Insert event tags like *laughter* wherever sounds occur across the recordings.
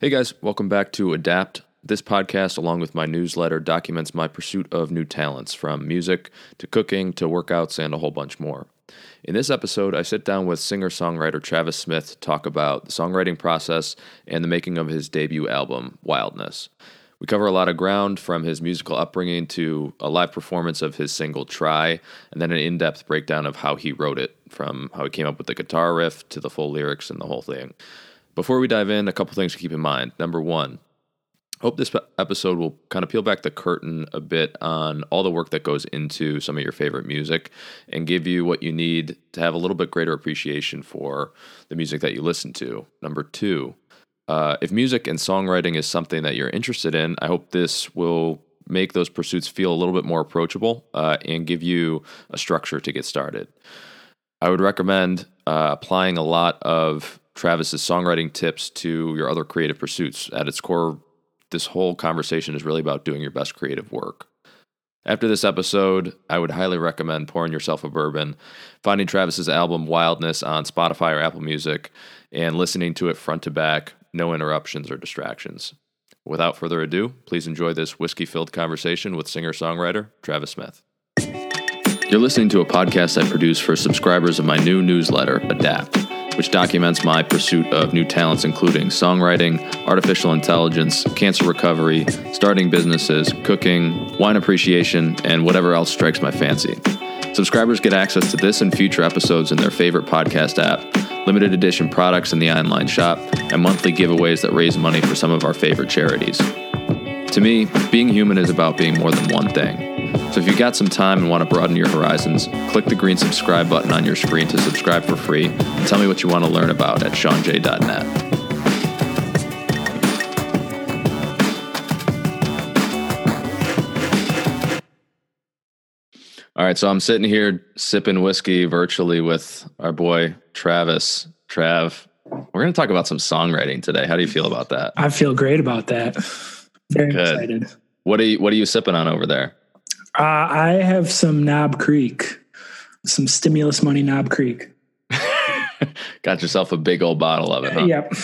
Hey guys, welcome back to Adapt. This podcast, along with my newsletter, documents my pursuit of new talents from music to cooking to workouts and a whole bunch more. In this episode, I sit down with singer songwriter Travis Smith to talk about the songwriting process and the making of his debut album, Wildness. We cover a lot of ground from his musical upbringing to a live performance of his single Try, and then an in depth breakdown of how he wrote it, from how he came up with the guitar riff to the full lyrics and the whole thing. Before we dive in, a couple things to keep in mind. Number one, hope this episode will kind of peel back the curtain a bit on all the work that goes into some of your favorite music and give you what you need to have a little bit greater appreciation for the music that you listen to. Number two, uh, if music and songwriting is something that you're interested in, I hope this will make those pursuits feel a little bit more approachable uh, and give you a structure to get started. I would recommend uh, applying a lot of Travis's songwriting tips to your other creative pursuits. At its core, this whole conversation is really about doing your best creative work. After this episode, I would highly recommend pouring yourself a bourbon, finding Travis's album Wildness on Spotify or Apple Music, and listening to it front to back, no interruptions or distractions. Without further ado, please enjoy this whiskey filled conversation with singer songwriter Travis Smith. You're listening to a podcast I produce for subscribers of my new newsletter, Adapt which documents my pursuit of new talents, including songwriting, artificial intelligence, cancer recovery, starting businesses, cooking, wine appreciation, and whatever else strikes my fancy. Subscribers get access to this and future episodes in their favorite podcast app, limited edition products in the online shop, and monthly giveaways that raise money for some of our favorite charities. To me, being human is about being more than one thing. So if you've got some time and want to broaden your horizons, click the green subscribe button on your screen to subscribe for free and tell me what you want to learn about at seanj.net. All right, so I'm sitting here sipping whiskey virtually with our boy Travis. Trav, we're going to talk about some songwriting today. How do you feel about that? I feel great about that. Very Good. excited. What are you What are you sipping on over there? Uh, I have some Knob Creek, some stimulus money Knob Creek. *laughs* Got yourself a big old bottle of it, huh? Yep.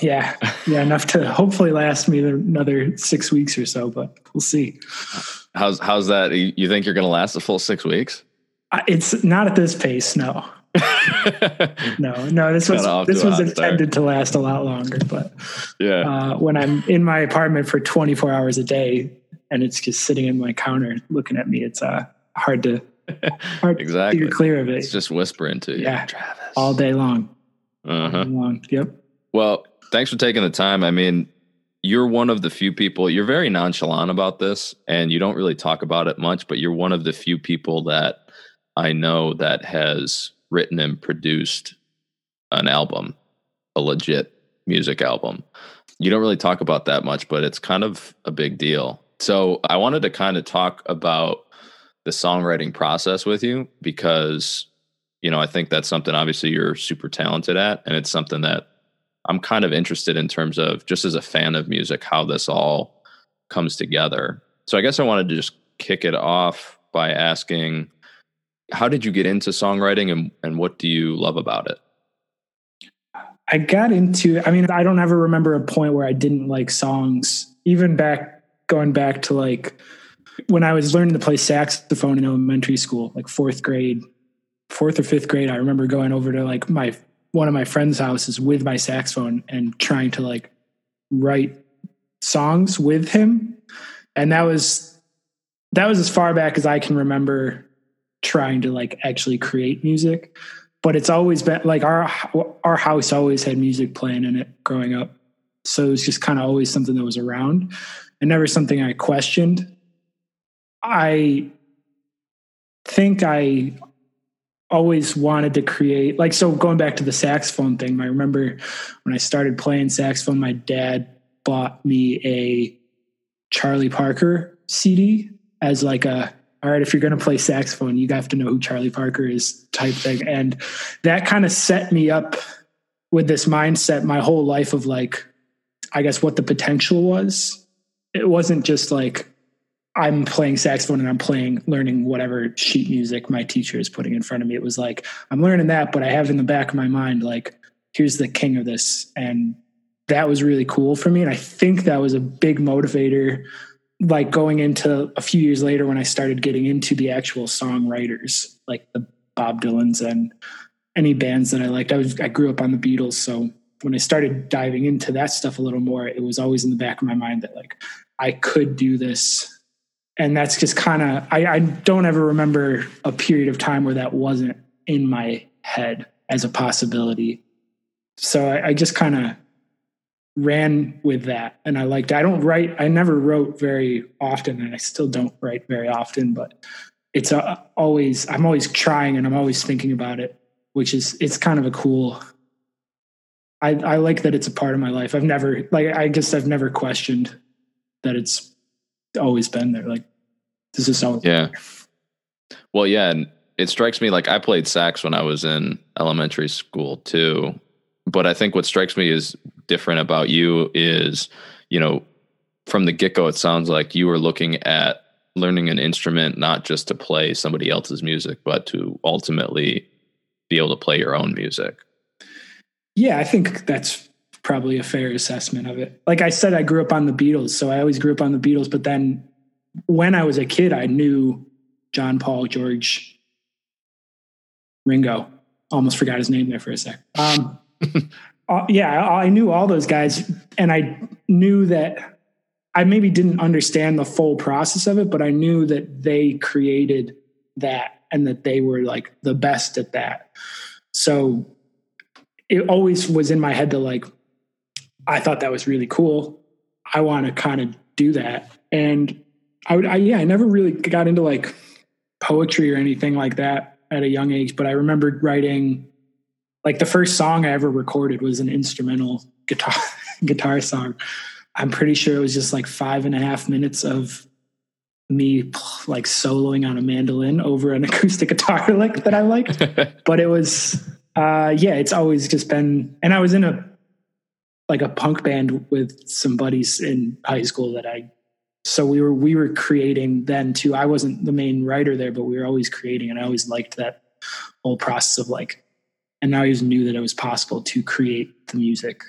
Yeah. Yeah. enough to hopefully last me another six weeks or so, but we'll see. How's how's that? You think you're going to last a full six weeks? It's not at this pace, no. *laughs* no, no. This was this was intended start. to last a lot longer, but yeah. Uh, when I'm in my apartment for 24 hours a day, and it's just sitting in my counter looking at me, it's uh, hard to *laughs* hard exactly to clear of it. It's just whispering to you, yeah, Travis, all day long. Uh huh. Long. Yep. Well, thanks for taking the time. I mean, you're one of the few people. You're very nonchalant about this, and you don't really talk about it much. But you're one of the few people that I know that has written and produced an album, a legit music album. You don't really talk about that much, but it's kind of a big deal. So I wanted to kind of talk about the songwriting process with you because, you know, I think that's something obviously you're super talented at. And it's something that I'm kind of interested in terms of just as a fan of music, how this all comes together. So I guess I wanted to just kick it off by asking how did you get into songwriting and, and what do you love about it? I got into I mean, I don't ever remember a point where I didn't like songs, even back going back to like when I was learning to play saxophone in elementary school, like fourth grade, fourth or fifth grade, I remember going over to like my one of my friends' houses with my saxophone and trying to like write songs with him. And that was that was as far back as I can remember trying to like actually create music but it's always been like our our house always had music playing in it growing up so it was just kind of always something that was around and never something i questioned i think i always wanted to create like so going back to the saxophone thing i remember when i started playing saxophone my dad bought me a charlie parker cd as like a all right, if you're going to play saxophone, you have to know who Charlie Parker is type thing. And that kind of set me up with this mindset my whole life of like, I guess what the potential was. It wasn't just like I'm playing saxophone and I'm playing, learning whatever sheet music my teacher is putting in front of me. It was like, I'm learning that, but I have in the back of my mind, like, here's the king of this. And that was really cool for me. And I think that was a big motivator, like going into a few years later when I started getting into the actual songwriters, like the Bob Dylan's and any bands that I liked. I was I grew up on the Beatles, so when I started diving into that stuff a little more, it was always in the back of my mind that like I could do this. And that's just kind of I, I don't ever remember a period of time where that wasn't in my head as a possibility. So I, I just kind of ran with that and I liked I don't write I never wrote very often and I still don't write very often but it's a, always I'm always trying and I'm always thinking about it which is it's kind of a cool I I like that it's a part of my life. I've never like I guess I've never questioned that it's always been there. Like this is always yeah. well yeah and it strikes me like I played sax when I was in elementary school too but I think what strikes me is different about you is, you know, from the get go, it sounds like you were looking at learning an instrument not just to play somebody else's music, but to ultimately be able to play your own music. Yeah, I think that's probably a fair assessment of it. Like I said, I grew up on the Beatles, so I always grew up on the Beatles. But then when I was a kid, I knew John, Paul, George, Ringo. Almost forgot his name there for a sec. Um, *laughs* uh, yeah, I knew all those guys, and I knew that I maybe didn't understand the full process of it, but I knew that they created that and that they were like the best at that. So it always was in my head to like, I thought that was really cool. I want to kind of do that. And I would, I, yeah, I never really got into like poetry or anything like that at a young age, but I remembered writing like the first song I ever recorded was an instrumental guitar *laughs* guitar song. I'm pretty sure it was just like five and a half minutes of me like soloing on a mandolin over an *laughs* acoustic guitar lick that I liked. *laughs* but it was uh yeah, it's always just been and I was in a like a punk band with some buddies in high school that I so we were we were creating then too. I wasn't the main writer there, but we were always creating and I always liked that whole process of like and now I always knew that it was possible to create the music.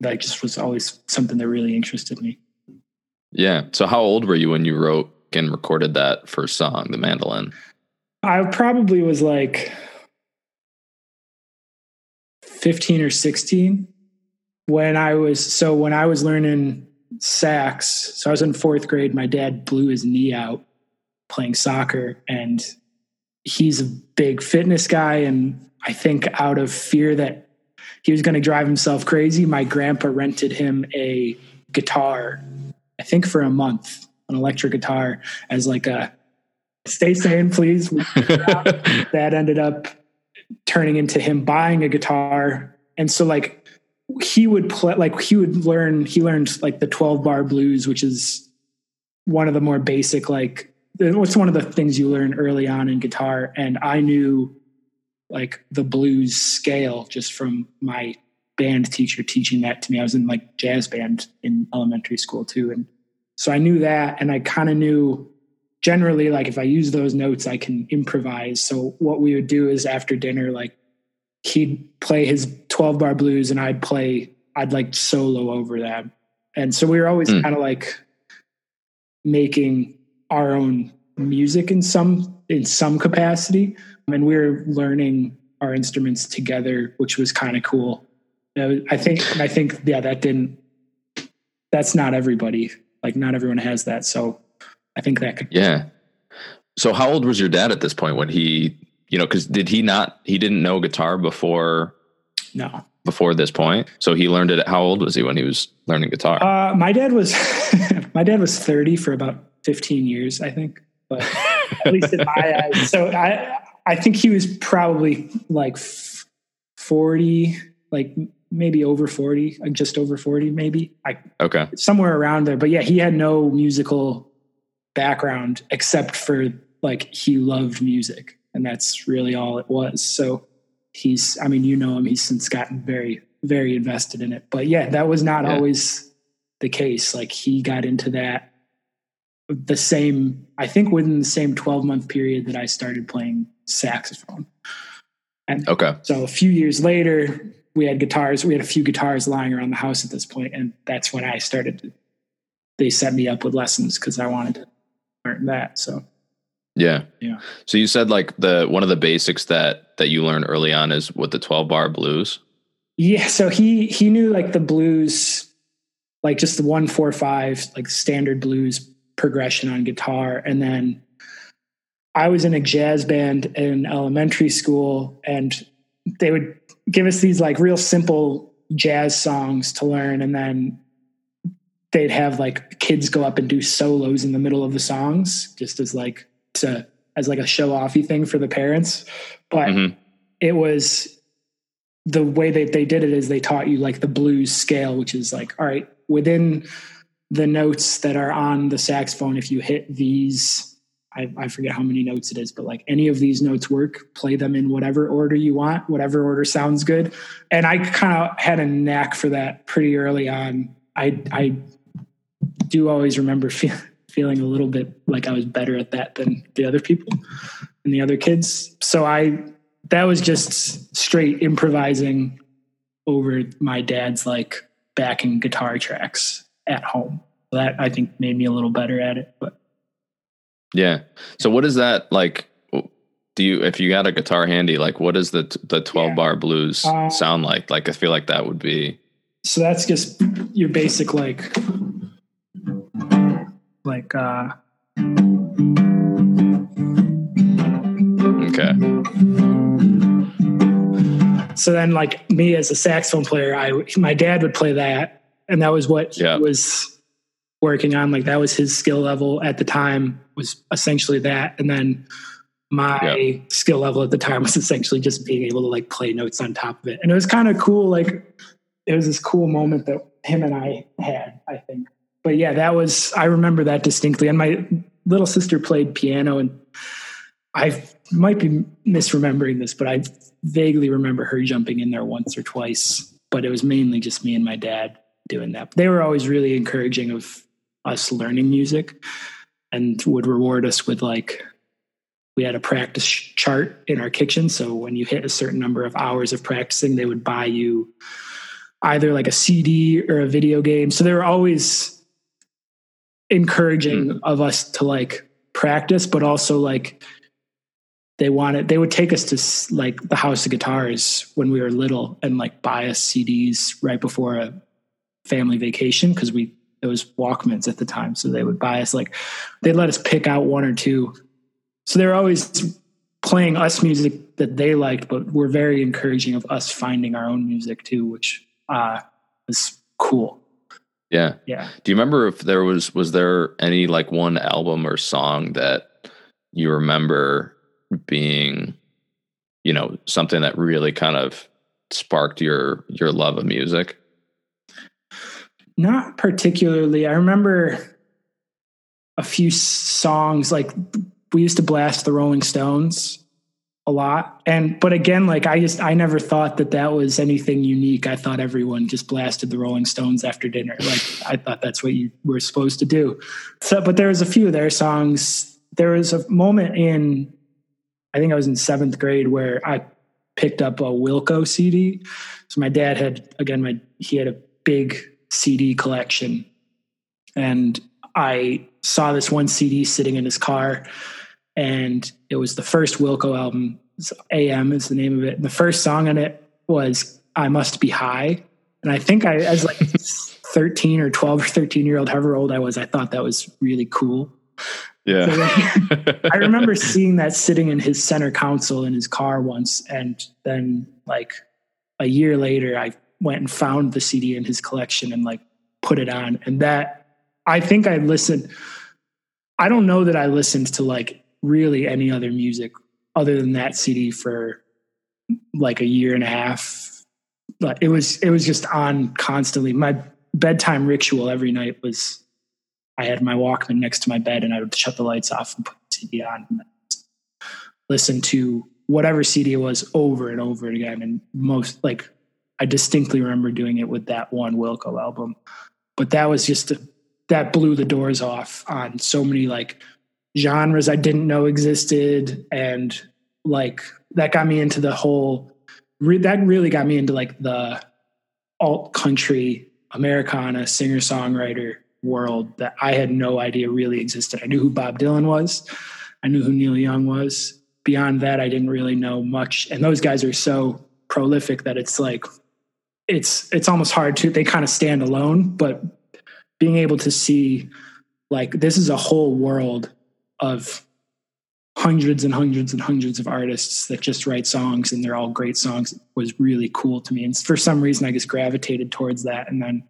That just was always something that really interested me. Yeah. So how old were you when you wrote and recorded that first song, the mandolin? I probably was like 15 or 16 when I was so when I was learning sax. So I was in fourth grade. My dad blew his knee out playing soccer, and he's a big fitness guy and I think out of fear that he was going to drive himself crazy, my grandpa rented him a guitar, I think for a month, an electric guitar as like a stay sane, please. *laughs* that ended up turning into him buying a guitar. And so like he would play like he would learn he learned like the 12 bar blues, which is one of the more basic like what's one of the things you learn early on in guitar. And I knew like the blues scale just from my band teacher teaching that to me. I was in like jazz band in elementary school too. And so I knew that and I kind of knew generally like if I use those notes, I can improvise. So what we would do is after dinner, like he'd play his 12 bar blues and I'd play, I'd like solo over them. And so we were always mm. kind of like making our own music in some in some capacity and we were learning our instruments together, which was kind of cool. I think, I think, yeah, that didn't, that's not everybody. Like, not everyone has that. So I think that could. Yeah. So, how old was your dad at this point when he, you know, because did he not, he didn't know guitar before? No. Before this point. So he learned it. How old was he when he was learning guitar? Uh, my dad was, *laughs* my dad was 30 for about 15 years, I think. But at least in my eyes. *laughs* So I, I think he was probably like 40, like maybe over 40, just over 40, maybe. I, okay. Somewhere around there. But yeah, he had no musical background except for like he loved music. And that's really all it was. So he's, I mean, you know him, he's since gotten very, very invested in it. But yeah, that was not yeah. always the case. Like he got into that the same, I think within the same 12 month period that I started playing saxophone. And okay. So a few years later, we had guitars. We had a few guitars lying around the house at this point, and that's when I started. They set me up with lessons because I wanted to learn that. So yeah, yeah. So you said like the one of the basics that that you learned early on is with the twelve bar blues. Yeah, so he he knew like the blues, like just the one four five, like standard blues progression on guitar, and then I was in a jazz band in elementary school, and they would give us these like real simple jazz songs to learn and then they'd have like kids go up and do solos in the middle of the songs just as like to as like a show offy thing for the parents but mm-hmm. it was the way that they did it is they taught you like the blues scale which is like all right within the notes that are on the saxophone if you hit these I, I, forget how many notes it is, but like any of these notes work, play them in whatever order you want, whatever order sounds good. And I kind of had a knack for that pretty early on. I, I do always remember feel, feeling a little bit like I was better at that than the other people and the other kids. So I, that was just straight improvising over my dad's like backing guitar tracks at home. That I think made me a little better at it, but yeah. So what is that like? Do you, if you got a guitar handy, like what does the the twelve yeah. bar blues uh, sound like? Like I feel like that would be. So that's just your basic like, like. uh Okay. So then, like me as a saxophone player, I my dad would play that, and that was what yeah. he was working on. Like that was his skill level at the time was essentially that. And then my skill level at the time *laughs* was essentially just being able to like play notes on top of it. And it was kind of cool. Like it was this cool moment that him and I had, I think. But yeah, that was, I remember that distinctly. And my little sister played piano and I might be misremembering this, but I vaguely remember her jumping in there once or twice, but it was mainly just me and my dad doing that. They were always really encouraging of us learning music and would reward us with like we had a practice chart in our kitchen so when you hit a certain number of hours of practicing they would buy you either like a cd or a video game so they were always encouraging mm. of us to like practice but also like they wanted they would take us to like the house of guitars when we were little and like buy us cds right before a family vacation because we it was Walkmans at the time. So they would buy us like they'd let us pick out one or two. So they were always playing us music that they liked, but were very encouraging of us finding our own music too, which uh was cool. Yeah. Yeah. Do you remember if there was was there any like one album or song that you remember being, you know, something that really kind of sparked your your love of music? Not particularly. I remember a few songs like we used to blast the Rolling Stones a lot. And but again, like I just I never thought that that was anything unique. I thought everyone just blasted the Rolling Stones after dinner. Like I thought that's what you were supposed to do. So but there was a few of their songs. There was a moment in I think I was in 7th grade where I picked up a Wilco CD. So my dad had again my he had a big CD collection. And I saw this one CD sitting in his car, and it was the first Wilco album. AM is the name of it. And the first song on it was I Must Be High. And I think I, as like *laughs* 13 or 12 or 13 year old, however old I was, I thought that was really cool. Yeah. So *laughs* I remember seeing that sitting in his center console in his car once. And then, like, a year later, I went and found the CD in his collection and like put it on. And that I think I listened. I don't know that I listened to like really any other music other than that CD for like a year and a half. But it was it was just on constantly. My bedtime ritual every night was I had my Walkman next to my bed and I would shut the lights off and put the CD on and listen to whatever CD it was over and over again. And most like I distinctly remember doing it with that one Wilco album. But that was just a, that blew the doors off on so many like genres I didn't know existed and like that got me into the whole re- that really got me into like the alt country Americana singer songwriter world that I had no idea really existed. I knew who Bob Dylan was, I knew who Neil Young was. Beyond that, I didn't really know much. And those guys are so prolific that it's like it's it's almost hard to they kind of stand alone, but being able to see like this is a whole world of hundreds and hundreds and hundreds of artists that just write songs and they're all great songs was really cool to me. And for some reason i just gravitated towards that and then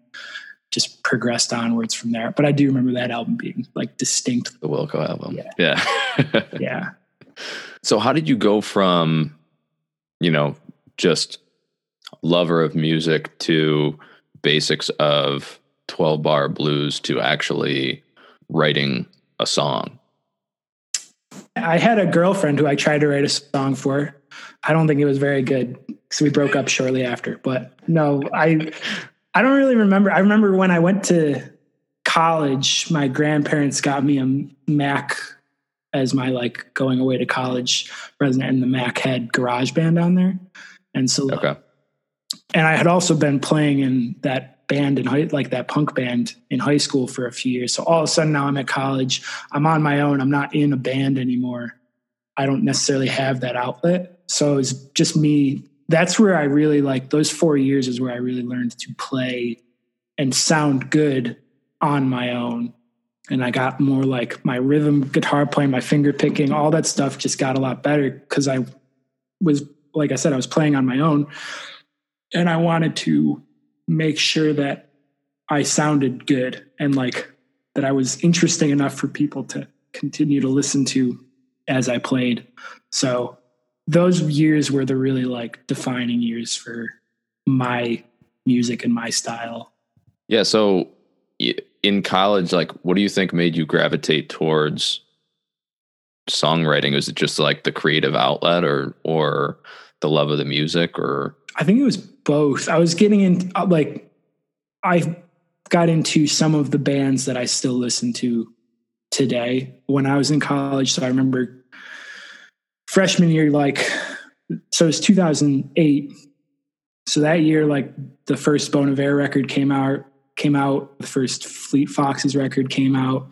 just progressed onwards from there. But i do remember that album being like distinct. The wilco album. Yeah. yeah. *laughs* Yeah. So how did you go from you know just lover of music to basics of 12 bar blues to actually writing a song i had a girlfriend who i tried to write a song for. I don't think it was very good because we broke up shortly after but no i i don't really remember. I remember when i went to college my grandparents got me a mac as my like going away to college present and the mac had GarageBand on there. And so okay. and I had also been playing in that band in high, like that punk band in high school for a few years. So all of a sudden now I'm at college. I'm on my own. I'm not in a band anymore. I don't necessarily have that outlet. So it's just me. That's where I really like those four years is where I really learned to play and sound good on my own. And I got more like my rhythm guitar playing, my finger picking, all that stuff just got a lot better because I was, like I said, I was playing on my own and I wanted to make sure that I sounded good and like that I was interesting enough for people to continue to listen to as I played. So those years were the really like defining years for my music and my style. Yeah. So in college, like, what do you think made you gravitate towards songwriting? Was it just like the creative outlet or, or the love of the music or? I think it was both. I was getting in, uh, like, I got into some of the bands that I still listen to today when I was in college. So I remember freshman year, like, so it was 2008. So that year, like, the first Bon Iver record came out, came out, the first Fleet Foxes record came out.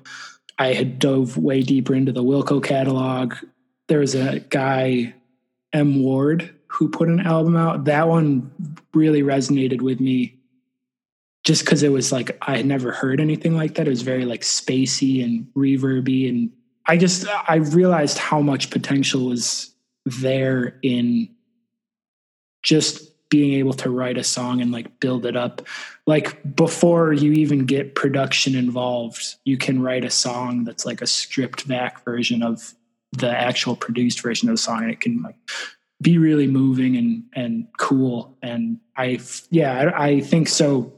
I had dove way deeper into the Wilco catalog. There was a guy, M. Ward, who put an album out. That one really resonated with me just because it was like I had never heard anything like that. It was very like spacey and reverby. And I just I realized how much potential was there in just being able to write a song and like build it up. Like before you even get production involved, you can write a song that's like a stripped back version of the actual produced version of the song and it can like be really moving and and cool. And i yeah i, I think so.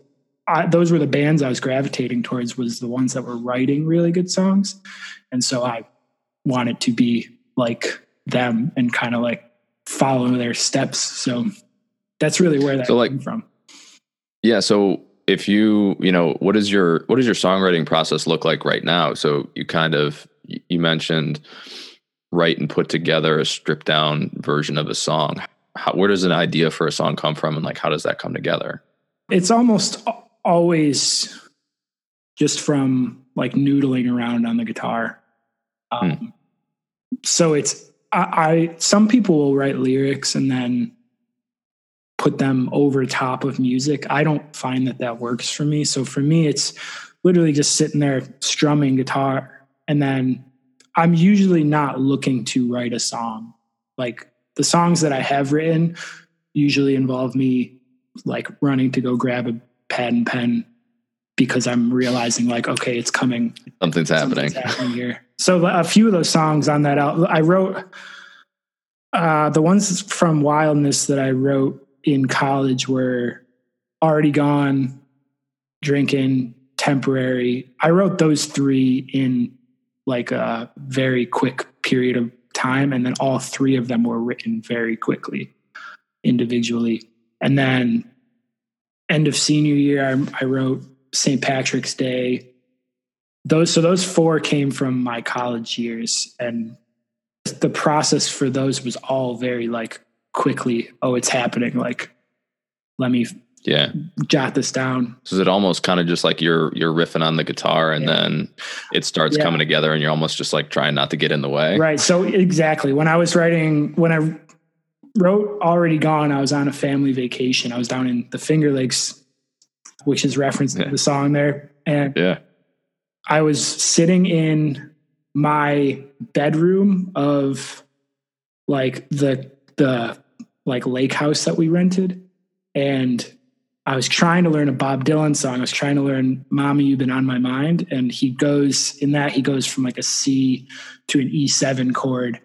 I, those were the bands i was gravitating towards was the ones that were writing really good songs. And so i wanted to be like them and kind of like follow their steps. So that's really where that so like, came from. yeah so if you you know what is your what does your songwriting process look like right now? So you kind of you mentioned write and put together a stripped down version of a song? How, where does an idea for a song come from and like how does that come together? It's almost always just from like noodling around on the guitar. Um, hmm. so it's I, I some people will write lyrics and then put them over top of music. I don't find that that works for me. So for me it's literally just sitting there strumming guitar and then I'm usually not looking to write a song. Like the songs that I have written usually involve me like running to go grab a pad and pen because I'm realizing like, okay, it's coming. Something's, Something's happening. happening here. So a few of those songs on that album, I wrote uh, the ones from Wildness that I wrote in college were already gone, drinking, temporary. I wrote those three in like a very quick period of time. And then all three of them were written very quickly individually. And then end of senior year, I, I wrote St. Patrick's Day. Those so those four came from my college years, and the process for those was all very like quickly, oh, it's happening. Like, let me yeah jot this down. So is it almost kind of just like you're you're riffing on the guitar and Yeah. then it starts Yeah. coming together and you're almost just like trying not to get in the way. Right. So exactly when I was writing, when I wrote Already Gone, I was on a family vacation. I was down in the Finger Lakes, which is referenced Yeah. in the song there. And Yeah. I was sitting in my bedroom of like the the like lake house that we rented and I was trying to learn a Bob Dylan song. I was trying to learn Mama You've Been on My Mind. And he goes in that he goes from like a C to an E7 chord.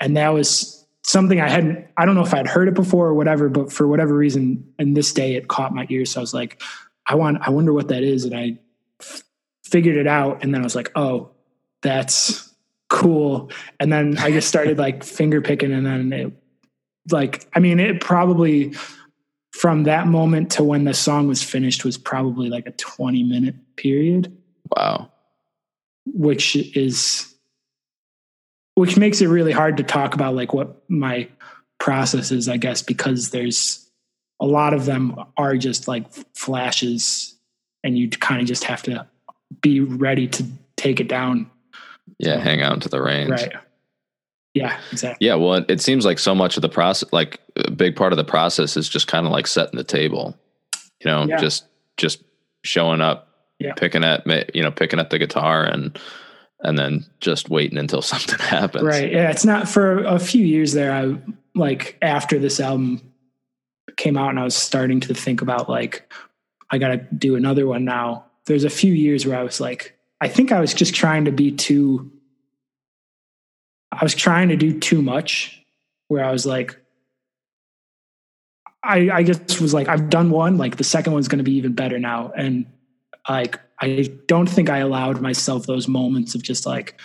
And that was something I hadn't I don't know if I'd heard it before or whatever but for whatever reason in this day it caught my ear. So I was like I want I wonder what that is. And I figured it out. And then I was like, oh, that's cool. And then I just started like finger picking. And then it like I mean it probably from that moment to when the song was finished was probably like a 20 minute period, Wow. which is which makes it really hard to talk about like what my process is, I guess, because there's a lot of them are just like flashes and you kind of just have to be ready to take it down. Yeah, hang out to the range. Right. Yeah, exactly. Yeah, well, it seems like so much of the process, like a big part of the process, is just kind of like setting the table. You know, Yeah. just just showing up, Yeah. picking at ma- you know picking up the guitar and and then just waiting until *laughs* something happens. Right. Yeah. It's not for a few years there. I like after this album came out and I was starting to think about like, I got to do another one now. There's a few years where I was like, I think I was just trying to be too, I was trying to do too much where I was like, I, I just was like, I've done one, like the second one's going to be even better now. And like, I don't think I allowed myself those moments of just like,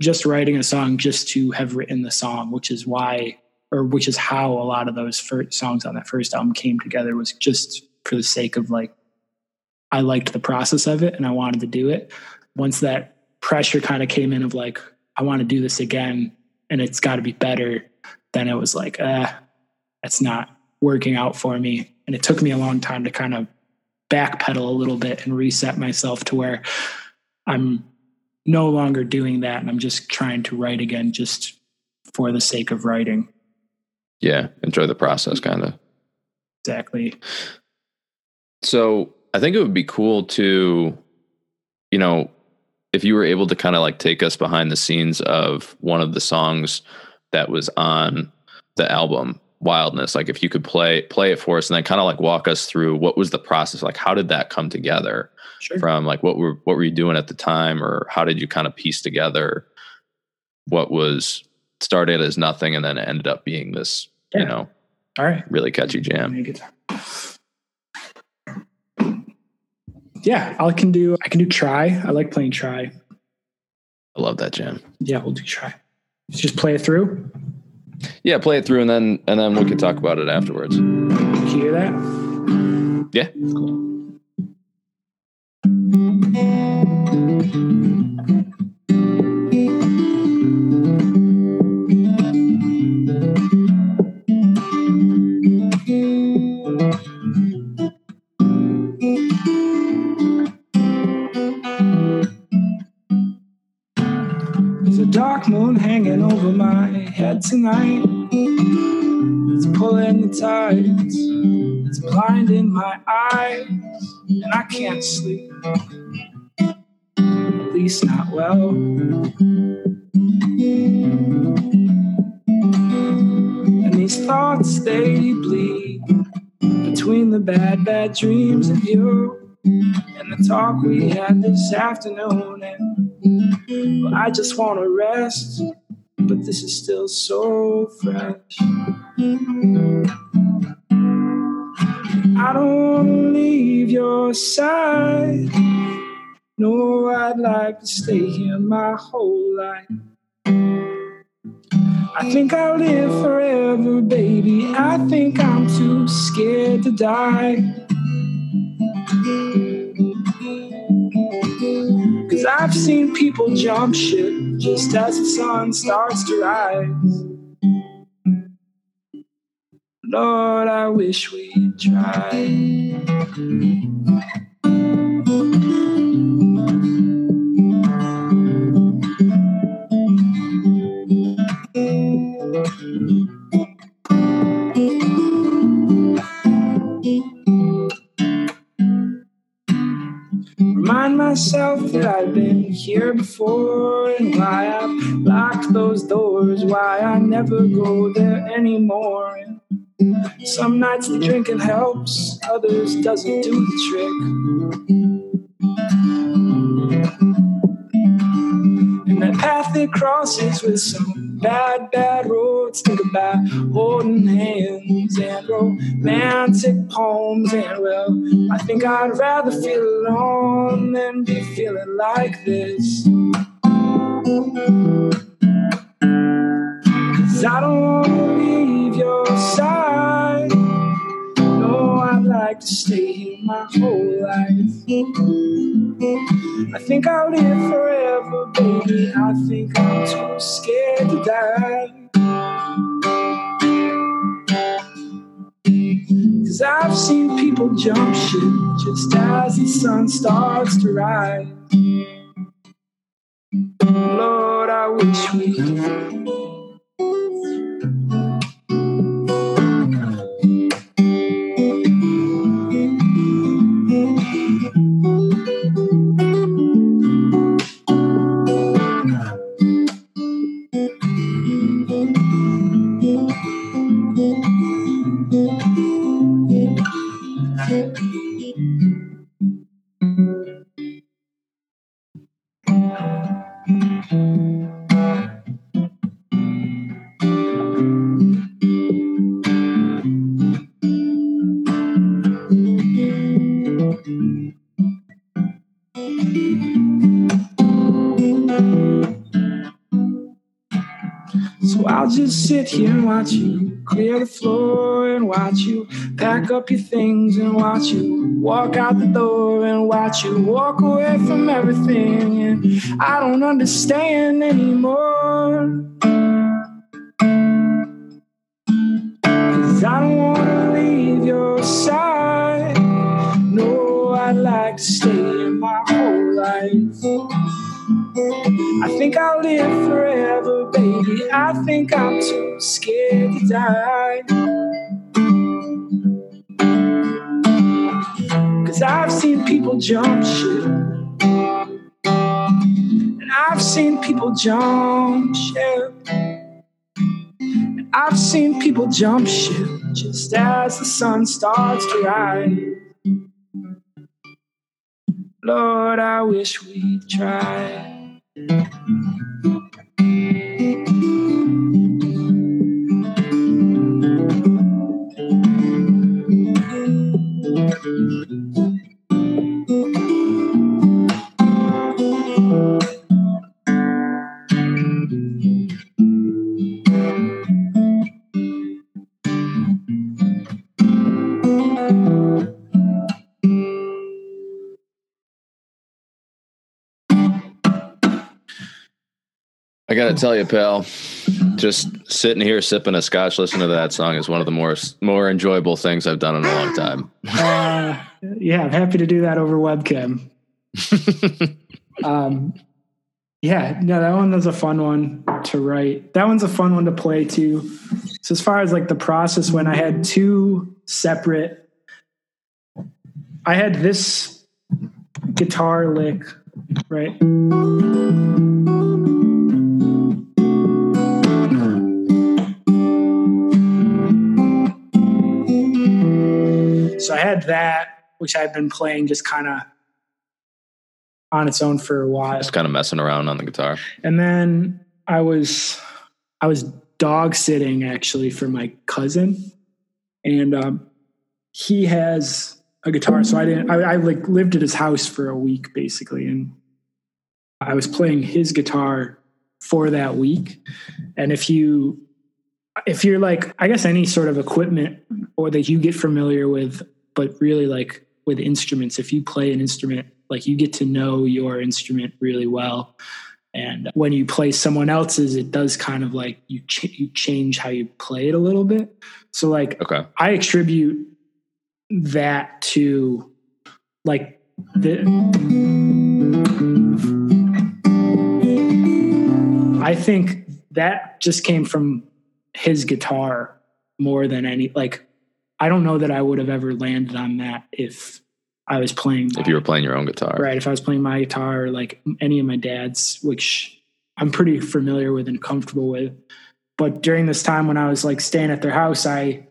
just writing a song just to have written the song, which is why, or which is how a lot of those first songs on that first album came together was just for the sake of like, I liked the process of it and I wanted to do it. Once that pressure kind of came in of like, I want to do this again and it's got to be better, then it was like, uh, that's not working out for me. And it took me a long time to kind of backpedal a little bit and reset myself to where I'm no longer doing that and I'm just trying to write again just for the sake of writing. Yeah, enjoy the process, kind of. Exactly. So I think it would be cool to, you know, if you were able to kind of like take us behind the scenes of one of the songs that was on the album wildness like if you could play play it for us and then kind of like walk us through what was the process like how did that come together Sure. from like what were what were you doing at the time or how did you kind of piece together what was started as nothing and then ended up being this Yeah. you know All right. really catchy jam Yeah, I can do I can do try. I like playing try. i love that jam Yeah, we'll do try. Just play it through. Yeah play it through and then and then we can talk about it afterwards. Did You Hear that? yeah. There's tonight. It's pulling the tides. It's blinding my eyes, and I can't sleep. At least not well. And these thoughts they bleed between the bad, bad dreams of you and the talk we had this afternoon. And well, I just want to rest, but this is still so fresh. I don't want to leave your side. No, I'd like to stay here my whole life. I think I'll live forever, baby. I think I'm too scared to die. Cause I've seen people jump ship just as the sun starts to rise. Lord, I wish we'd tried. Here before and why I've locked those doors, why I never go there anymore. Some nights the drinking helps, others doesn't do the trick. And that path it crosses with some bad, bad roads. Think about holding hands and romantic poems. And well, I think I'd rather feel alone than be feeling like this. Cause I don't wanna leave your side. No, I'd like to stay here my whole life. I think I'll live forever, baby. I think I'm too scared to die. Cause I've seen people jump ship just as the sun starts to rise. Lord, I wish we So here and watch you clear the floor and watch you pack up your things and watch you walk out the door and watch you walk away from everything. And I don't understand anymore. Cause I don't wanna leave your side. No, I'd like to stay here my whole life. I think I'll live forever, baby. I think I'm too scared to die. Cause I've seen people jump ship. And I've seen people jump ship. And I've seen people jump ship just as the sun starts to rise. Lord, I wish we'd try. I got to tell you, pal, just sitting here sipping a scotch, listening to that song is one of the more more enjoyable things I've done in a long time. Uh, yeah, I'm happy to do that over webcam. *laughs* um, yeah, no, that one was a fun one to write. That one's a fun one to play too. So as far as like the process, when I had two separate, I had this guitar lick, right? So I had that, which I've been playing just kind of on its own for a while. Just kind of messing around on the guitar. And then I was I was dog sitting actually for my cousin, and um, he has a guitar. So I didn't. I, I like lived at his house for a week basically, and I was playing his guitar for that week. And if you if you're like i guess any sort of equipment or that you get familiar with but really like with instruments if you play an instrument like you get to know your instrument really well And when you play someone else's, it does kind of like you ch- you change how you play it a little bit. So like Okay. I attribute that to like the I think that just came from his guitar more than any like I don't know that I would have ever landed on that if I was playing If you were playing your own guitar. right if I was playing my guitar or like any of my dad's which I'm pretty familiar with and comfortable with. But during this time when I was like staying at their house I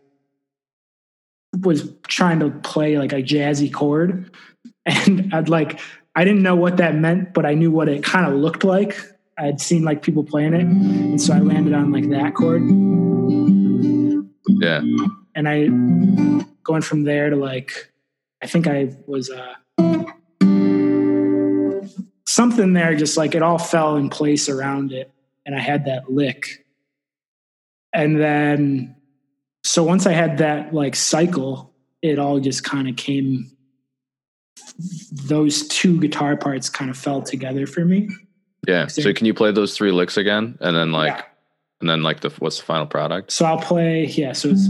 was trying to play like a jazzy chord. *laughs* And I'd like I didn't know what that meant but I knew what it kind of looked like I had seen like people playing it and so I landed on like that chord. Yeah. and I going from there to like I think I was uh something there just like it all fell in place around it and I had that lick. And then so once I had that like cycle it all just kind of came those two guitar parts kind of fell together for me Yeah. So can you play those three licks again, and then like, Yeah. and then like the what's the final product? so I'll play yeah so it's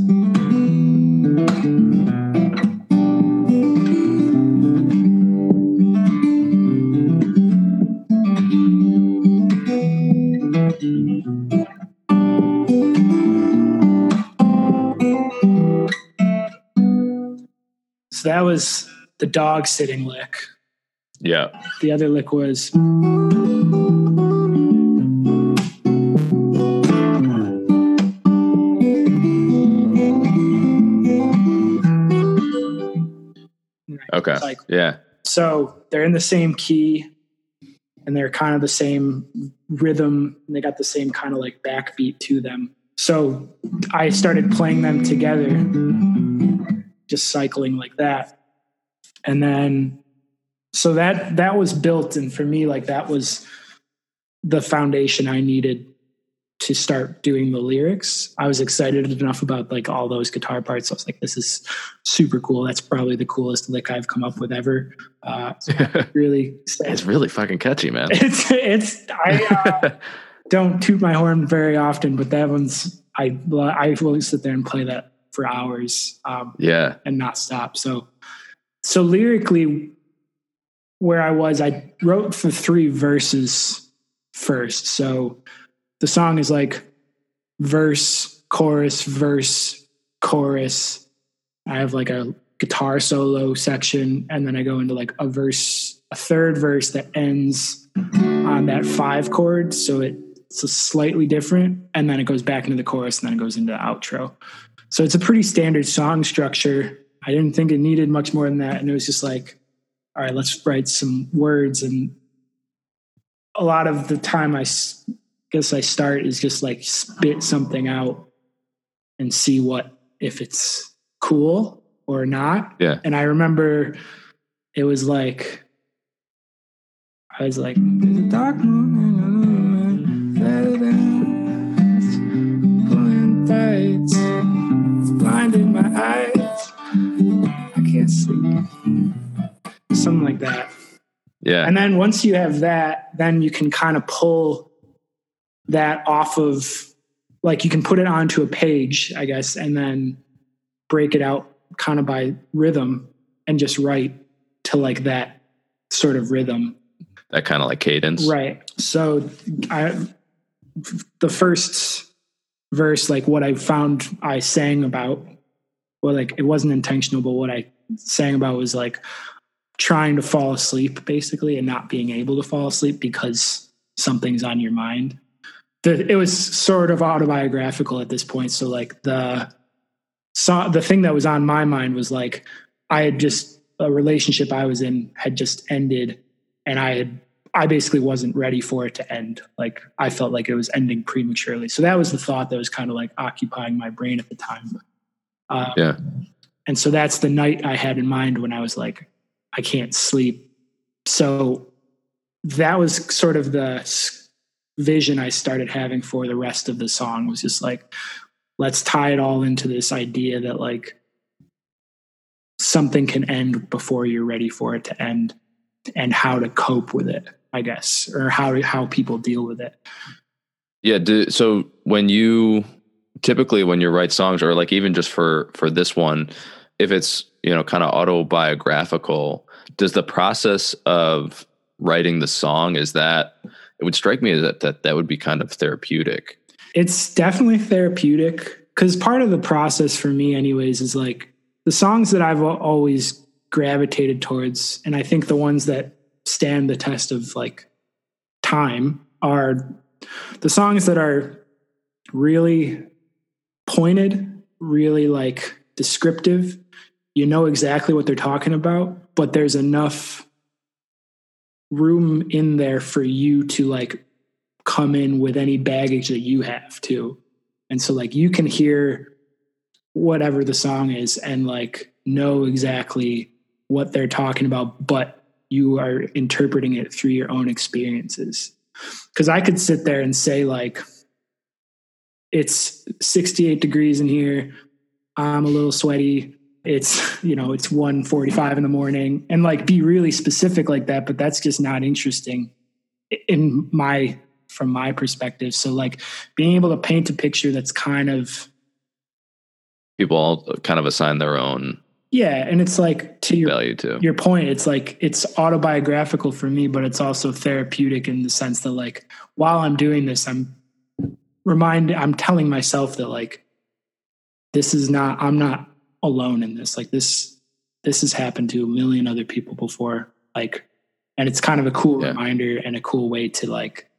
So that was the dog sitting lick. Yeah. The other lick was Okay. Like- yeah. so they're in the same key and they're kind of the same rhythm and they got the same kind of like backbeat to them. So I started playing them together, just cycling like that. And then so that that was built and for me like that was the foundation I needed to start doing the lyrics. I was excited enough about like all those guitar parts. I was like, this is super cool. That's probably the coolest lick I've come up with ever. Uh, so *laughs* really, it's really fucking catchy, man. *laughs* it's it's I uh, *laughs* don't toot my horn very often, but that one's I I will sit there and play that for hours um, yeah. and not stop. So so lyrically, where I was, I wrote the three verses first. So the song is like verse, chorus, verse, chorus. I have like a guitar solo section, and then I go into like a verse, a third verse that ends on that five chord. So it's a slightly different, and then it goes back into the chorus, and then it goes into the outro. So it's a pretty standard song structure. I didn't think it needed much more than that, and it was just like, all right, let's write some words. And a lot of the time, I guess I start is just like spit something out and see what if it's cool or not. Yeah. And I remember it was like I was like, "There's a dark moon pulling tights, it's blinding my eyes. I can't sleep. Something like that. Yeah. And then once you have that, then you can kind of pull that off of like you can put it onto a page, I guess, and then break it out kind of by rhythm and just write to like that sort of rhythm. that kind of like cadence. Right. So I the first verse, like what I found I sang about, well, like it wasn't intentional, but what I sang about was like trying to fall asleep basically and not being able to fall asleep because something's on your mind. The, it was sort of autobiographical at this point. So like the so the thing that was on my mind was like I had just a relationship I was in had just ended and I had I basically wasn't ready for it to end. Like I felt like it was ending prematurely. So that was the thought that was kind of like occupying my brain at the time. Uh, Yeah. And so that's the night I had in mind when I was like, I can't sleep. So that was sort of the vision I started having for the rest of the song was just like, let's tie it all into this idea that like something can end before you're ready for it to end and how to cope with it. I guess, or how how people deal with it. Yeah. Do, so when you typically when you write songs, or like even just for for this one, if it's you know kind of autobiographical, does the process of writing the song is that it would strike me that that that would be kind of therapeutic. It's definitely therapeutic because part of the process for me, anyways, is like the songs that I've always gravitated towards, and I think the ones that stand the test of like time are the songs that are really pointed, really like descriptive. You know exactly what they're talking about, but there's enough room in there for you to like come in with any baggage that you have too. And so like you can hear whatever the song is and like know exactly what they're talking about, but you are interpreting it through your own experiences. Cause I could sit there and say like it's 68 degrees in here. I'm a little sweaty it's *laughs* you know it's 1.45 in the morning. And like be really specific like that but that's just not interesting in my from my perspective. So like being able to paint a picture that's kind of people all kind of assign their own yeah and it's like to your value to. your point it's like it's autobiographical for me but it's also therapeutic in the sense that like while i'm doing this i'm reminded i'm telling myself that like this is not i'm not alone in this. Like this, this has happened to a million other people before. Like, and it's kind of a cool yeah. reminder and a cool way to like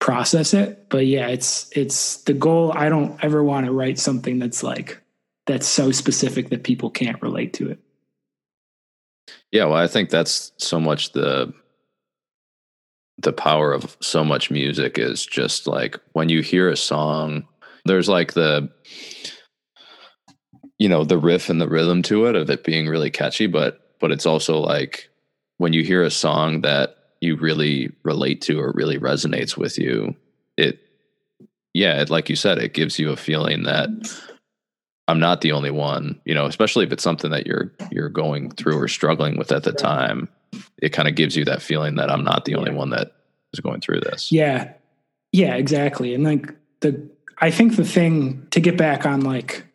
process it. But yeah, it's it's the goal. I don't ever want to write something that's like that's so specific that people can't relate to it. Yeah, well, I think that's so much the the power of so much music is just like when you hear a song, there's like the you know the riff and the rhythm to it of it being really catchy but but it's also like when you hear a song that you really relate to or really resonates with you it yeah it, like you said it gives you a feeling that i'm not the only one you know especially if it's something that you're you're going through or struggling with at the time it kind of gives you that feeling that i'm not the only one that is going through this. Yeah. Yeah exactly and like the i think the thing to get back on like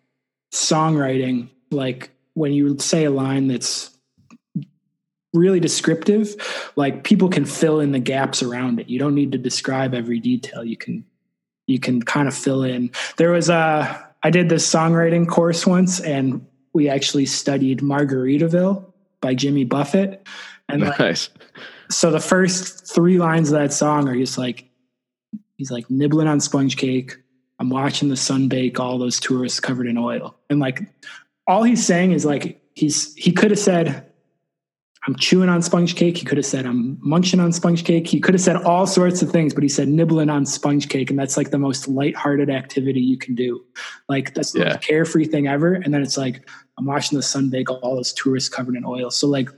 songwriting, like when you say a line that's really descriptive, like people can fill in the gaps around it. You don't need to describe every detail. You can you can kind of fill in. There was a I did this songwriting course once and we actually studied Margaritaville by Jimmy Buffett. And nice. Like, so the first three lines of that song are just like he's like nibbling on sponge cake, I'm watching the sun bake all those tourists covered in oil. And like all he's saying is like he's he could have said I'm chewing on sponge cake. He could have said I'm munching on sponge cake. He could have said all sorts of things, but he said nibbling on sponge cake, and that's like the most lighthearted activity you can do. Like that's the most carefree thing ever. And then it's like I'm watching the sun bake all those tourists covered in oil. So like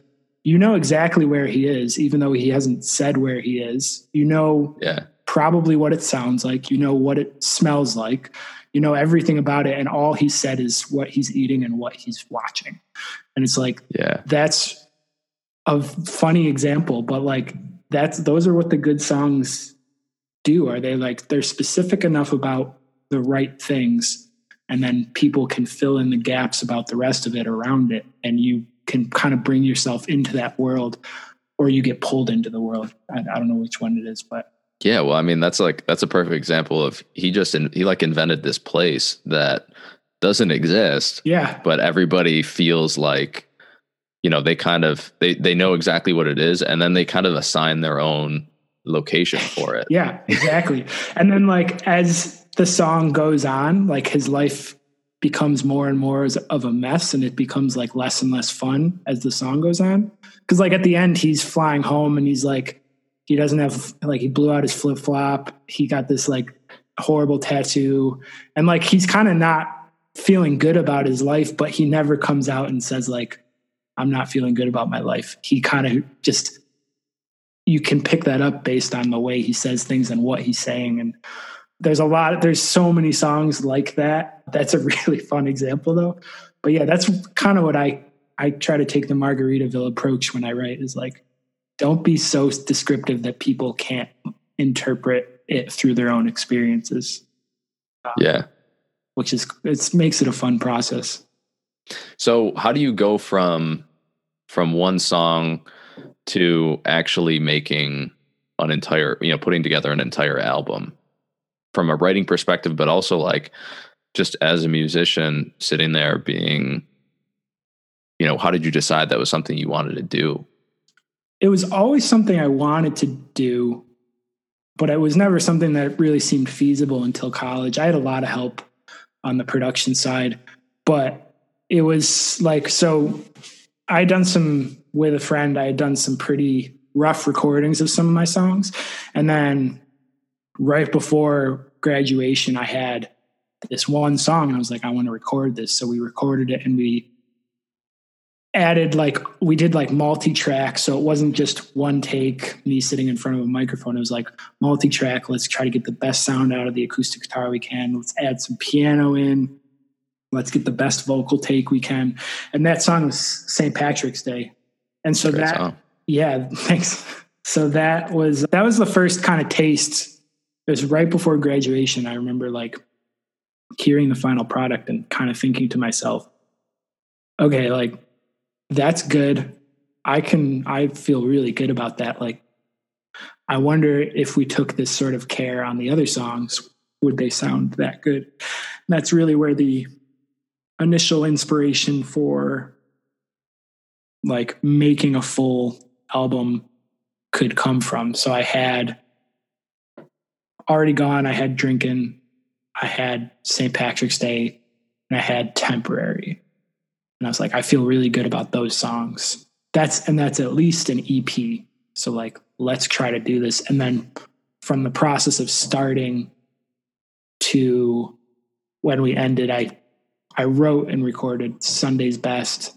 you know exactly where he is, even though he hasn't said where he is. You know yeah probably what it sounds like. You know what it smells like. You know everything about it. And all he said is what he's eating and what he's watching. And it's like, yeah, that's a funny example, but like that's those are what the good songs do. Are they like they're specific enough about the right things and then people can fill in the gaps about the rest of it around it and you can kind of bring yourself into that world or you get pulled into the world. I, I don't know which one it is, but yeah, well, I mean, that's like that's a perfect example of he just in, he like invented this place that doesn't exist. Yeah, but everybody feels like you know they kind of they they know exactly what it is, and then they kind of assign their own location for it. yeah, exactly. and then like as the song goes on, like his life becomes more and more of a mess and it becomes like less and less fun as the song goes on because like at the end he's flying home and he's like he doesn't have like he blew out his flip flop. He got this like horrible tattoo, and like he's kind of not feeling good about his life, but he never comes out and says like, "I'm not feeling good about my life." He kind of just you can pick that up based on the way he says things and what he's saying and there's a lot there's so many songs like that that's a *laughs* really fun example though but yeah that's kind of what i i try to take the margaritaville approach when i write is like don't be so descriptive that people can't interpret it through their own experiences. Um, yeah. Which is, it makes it a fun process. So how do you go from, from one song to actually making an entire, you know, putting together an entire album from a writing perspective, but also like just as a musician sitting there being, you know, how did you decide that was something you wanted to do? It was always something I wanted to do, but it was never something that really seemed feasible until college. I had a lot of help on the production side, but it was like, so I had done some with a friend, I had done some pretty rough recordings of some of my songs. And then right before graduation, I had this one song. I was like, I want to record this. So we recorded it and we added like we did like multi-track so it wasn't just one take me sitting in front of a microphone. It was like multi-track let's try to get the best sound out of the acoustic guitar we can. Let's add some piano in. Let's get the best vocal take we can. And that song was st patrick's day. And so that song. yeah thanks. So that was that was the first kind of taste. It was right before graduation i remember like hearing the final product and kind of thinking to myself okay like that's good i can i feel really good about that like i wonder if we took this sort of care on the other songs would they sound that good and that's really where the initial inspiration for like making a full album could come from. So I had already gone, I had drinking, I had St. Patrick's Day, and I had temporary. And I was like, I feel really good about those songs. That's and that's at least an EP. So like let's try to do this. And then from the process of starting to when we ended, I I wrote and recorded Sunday's Best.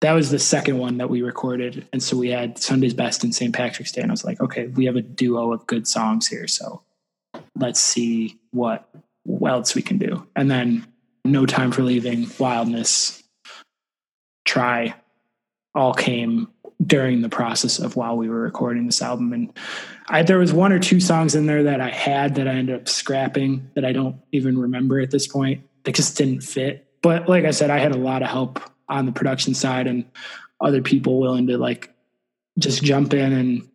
That was the second one that we recorded. And so we had Sunday's Best and St. Patrick's Day. And I was like, okay, we have a duo of good songs here. So let's see what else we can do. And then No Time for Leaving, Wildness, Try all came during the process of while we were recording this album. And I, there was one or two songs in there that I had that I ended up scrapping that I don't even remember at this point they just didn't fit. But like I said, I had a lot of help on the production side and other people willing to like just jump in and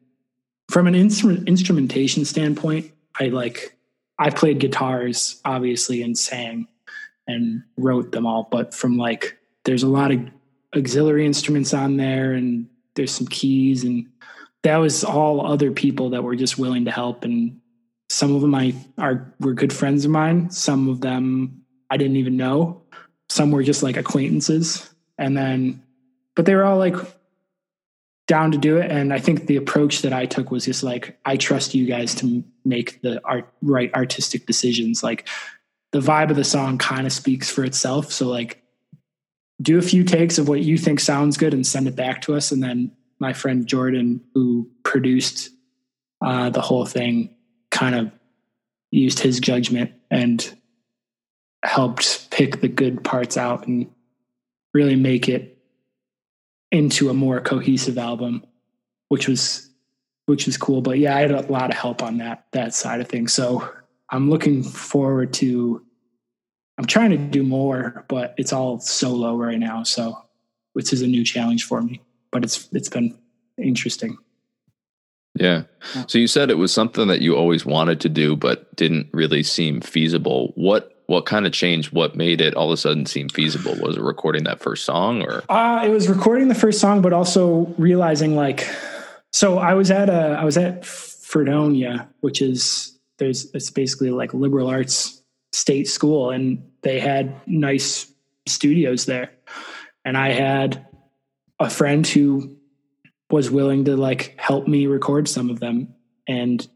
from an instrument instrumentation standpoint, I like I played guitars obviously and sang and wrote them all, but from like there's a lot of auxiliary instruments on there and there's some keys and that was all other people that were just willing to help and some of them I are were good friends of mine. Some of them I didn't even know. Some were just like acquaintances. And then, but they were all like down to do it. And I think the approach that I took was just like, I trust you guys to make the art, right artistic decisions. Like the vibe of the song kind of speaks for itself. So, like, do a few takes of what you think sounds good and send it back to us. And then my friend Jordan, who produced uh, the whole thing, kind of used his judgment and helped pick the good parts out and really make it into a more cohesive album, which was which was cool. But yeah, I had a lot of help on that that side of things. So I'm looking forward to I'm trying to do more, but it's all solo right now. So which is a new challenge for me. But it's it's been interesting. Yeah. So you said it was something that you always wanted to do, but didn't really seem feasible. What what kind of changed? What made it all of a sudden seem feasible? Was it recording that first song or? Uh, it was recording the first song, but also realizing like, so I was at a, I was at Fredonia, which is, there's, it's basically like liberal arts state school and they had nice studios there. And I had a friend who was willing to like help me record some of them. And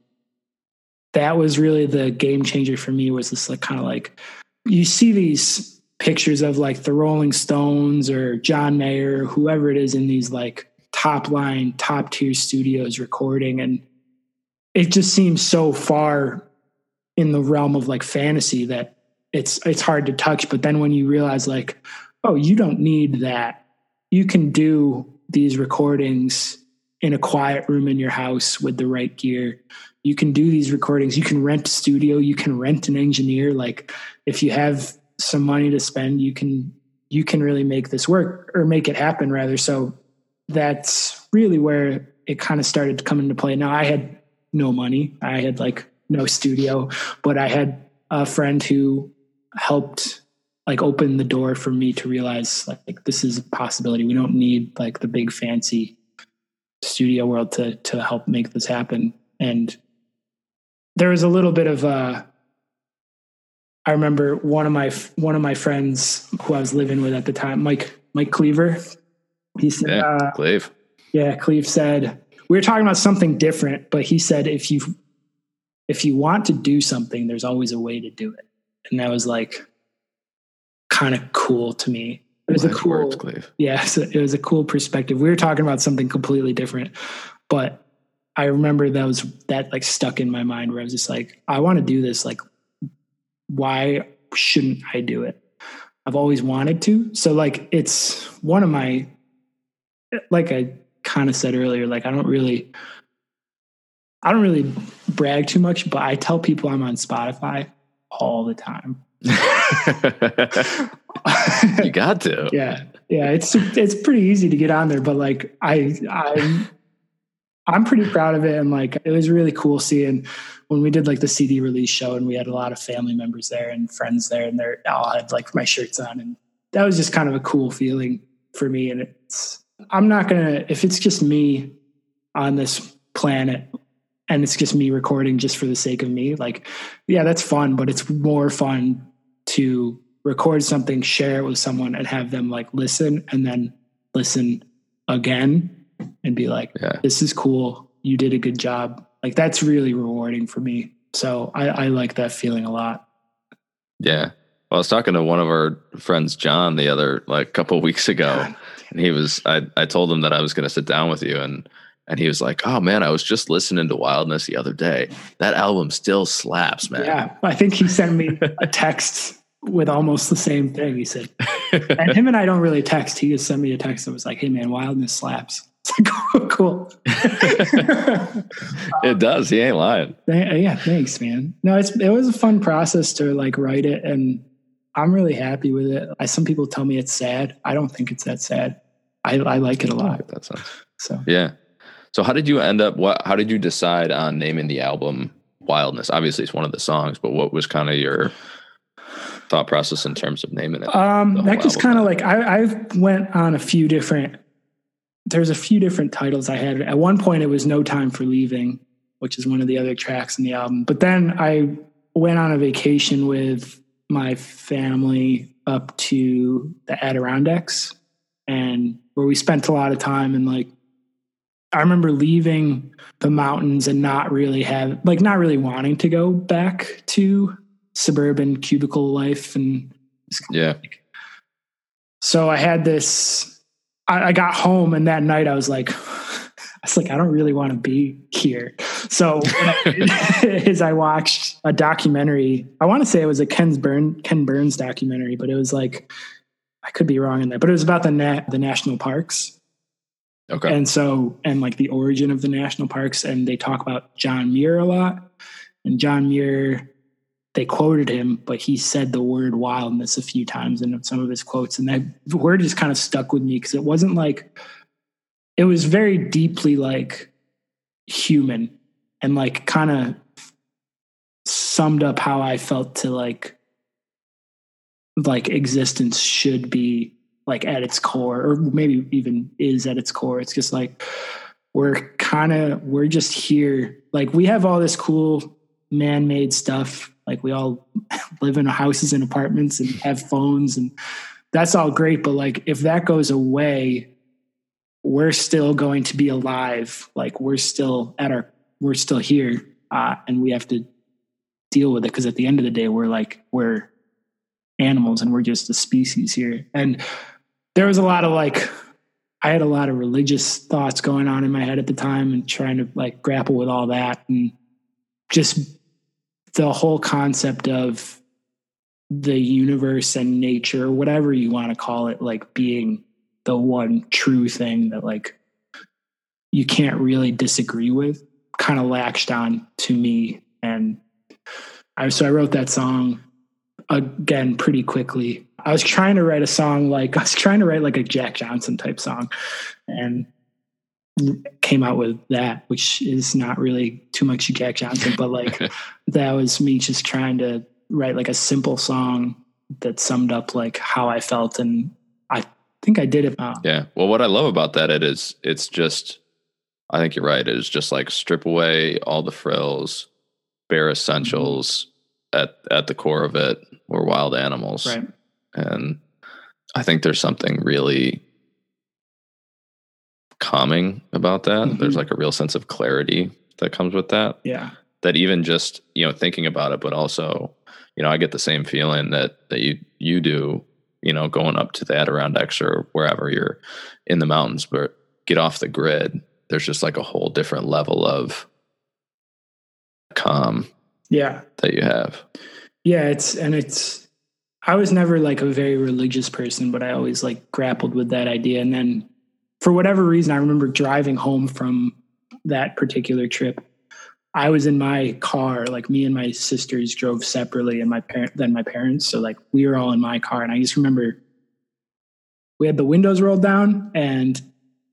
that was really the game changer for me was this like kind of like you see these pictures of like the Rolling Stones or John Mayer, whoever it is in these like top line, top tier studios recording. And it just seems so far in the realm of like fantasy that it's it's hard to touch. But then when you realize like, oh, you don't need that. You can do these recordings in a quiet room in your house with the right gear. You can do these recordings. You can rent a studio. You can rent an engineer. Like if you have some money to spend, you can you can really make this work or make it happen rather. So that's really where it kind of started to come into play. Now I had no money. I had like no studio, but I had a friend who helped like open the door for me to realize like this is a possibility. We don't need like the big fancy studio world to to help make this happen. And there was a little bit of uh I remember one of my one of my friends who I was living with at the time, Mike Mike Cleaver. He said, Yeah, uh, Cleve. yeah, Cleve said we were talking about something different, but he said if you if you want to do something, there's always a way to do it, and that was like kind of cool to me. It was a cool, words, Cleve. yeah, so it was a cool perspective. We were talking about something completely different, but I remember that was that like stuck in my mind where I was just like, I want to do this. Like, why shouldn't I do it? I've always wanted to. So like, it's one of my, like I kind of said earlier, like I don't really, I don't really brag too much, but I tell people I'm on Spotify all the time. *laughs* you got to. *laughs* yeah yeah it's it's pretty easy to get on there but like i i'm i'm pretty proud of it and like it was really cool seeing when we did like the cd release show and we had a lot of family members there and friends there and they all had like my shirts on and that was just kind of a cool feeling for me and it's i'm not gonna if it's just me on this planet and it's just me recording just for the sake of me like yeah that's fun but it's more fun to record something share it with someone and have them like listen and then listen again and be like Yeah. this is cool you did a good job like that's really rewarding for me so i, I like that feeling a lot Yeah. Well, I was talking to one of our friends, John, the other like couple *laughs* weeks ago, and he was. I I told him that I was going to sit down with you, and and he was like, "Oh man, I was just listening to Wildness the other day. That album still slaps, man." yeah i think he sent me a text with almost the same thing he said *laughs* and him and i don't really text he just sent me a text that was like hey man wildness slaps *laughs* it's like cool *laughs* it does. He ain't lying. Th- uh, yeah, thanks, man. No, it's it was a fun process to like write it, and I'm really happy with it. I, some people tell me it's sad. I don't think it's that sad. I, I like it a lot. that sense. So Yeah. So how did you end up? What? How did you decide on naming the album Wildness? Obviously, it's one of the songs, but what was kind of your thought process in terms of naming it? um, that just kind of like I I went on a few different. There's a few different titles I had. At one point, it was "No Time for Leaving," which is one of the other tracks in the album. But then I went on a vacation with my family up to the Adirondacks, and where we spent a lot of time and like I remember leaving the mountains and not really have like not really wanting to go back to suburban cubicle life and yeah. so I had this I, I got home and that night I was like *sighs* I was like I don't really want to be here. So *laughs* *laughs* as I did is I watched a documentary. I want to say it was a Ken Burn Ken Burns documentary, but it was like I could be wrong in that, but it was about the nat, the national parks. Okay. And so, and like the origin of the national parks, and they talk about John Muir a lot. And John Muir, they quoted him, but he said the word wildness a few times in some of his quotes. And that word just kind of stuck with me because it wasn't like, it was very deeply like human and like kind of summed up how I felt to like, like existence should be like at its core or maybe even is at its core. It's just like we're kind of we're just here. Like we have all this cool man-made stuff. Like we all *laughs* live in houses and apartments and have phones and that's all great but like if that goes away we're still going to be alive. Like we're still at our we're still here uh, and we have to deal with it because at the end of the day we're like we're animals and we're just a species here. And there was a lot of like i had a lot of religious thoughts going on in my head at the time and trying to like grapple with all that and just the whole concept of the universe and nature whatever you want to call it like being the one true thing that like you can't really disagree with kind of latched on to me and I so I wrote that song again pretty quickly. I was trying to write a song like *laughs* I was trying to write like a Jack Johnson type song and came out with that, which is not really too much Jack Johnson, but like *laughs* that was me just trying to write like a simple song that summed up like how I felt and I think I did it. Uh, yeah. Well, what I love about that it is it's just I think you're right. It is just like strip away all the frills, bare essentials mm-hmm. at at the core of it. We're wild animals. Right. And I think there's something really calming about that. Mm-hmm. There's like a real sense of clarity that comes with that. Yeah. That even just, you know, thinking about it, but also, you know, I get the same feeling that that you you do, you know, going up to the Adirondacks or wherever you're in the mountains, but get off the grid. There's just like a whole different level of calm. Yeah. That you have. Yeah, it's and it's I was never like a very religious person, but I always like grappled with that idea and then for whatever reason, I remember driving home from that particular trip. I was in my car, like me and my sisters drove separately, and my parent than my parents. So like we were all in my car, and I just remember we had the windows rolled down, and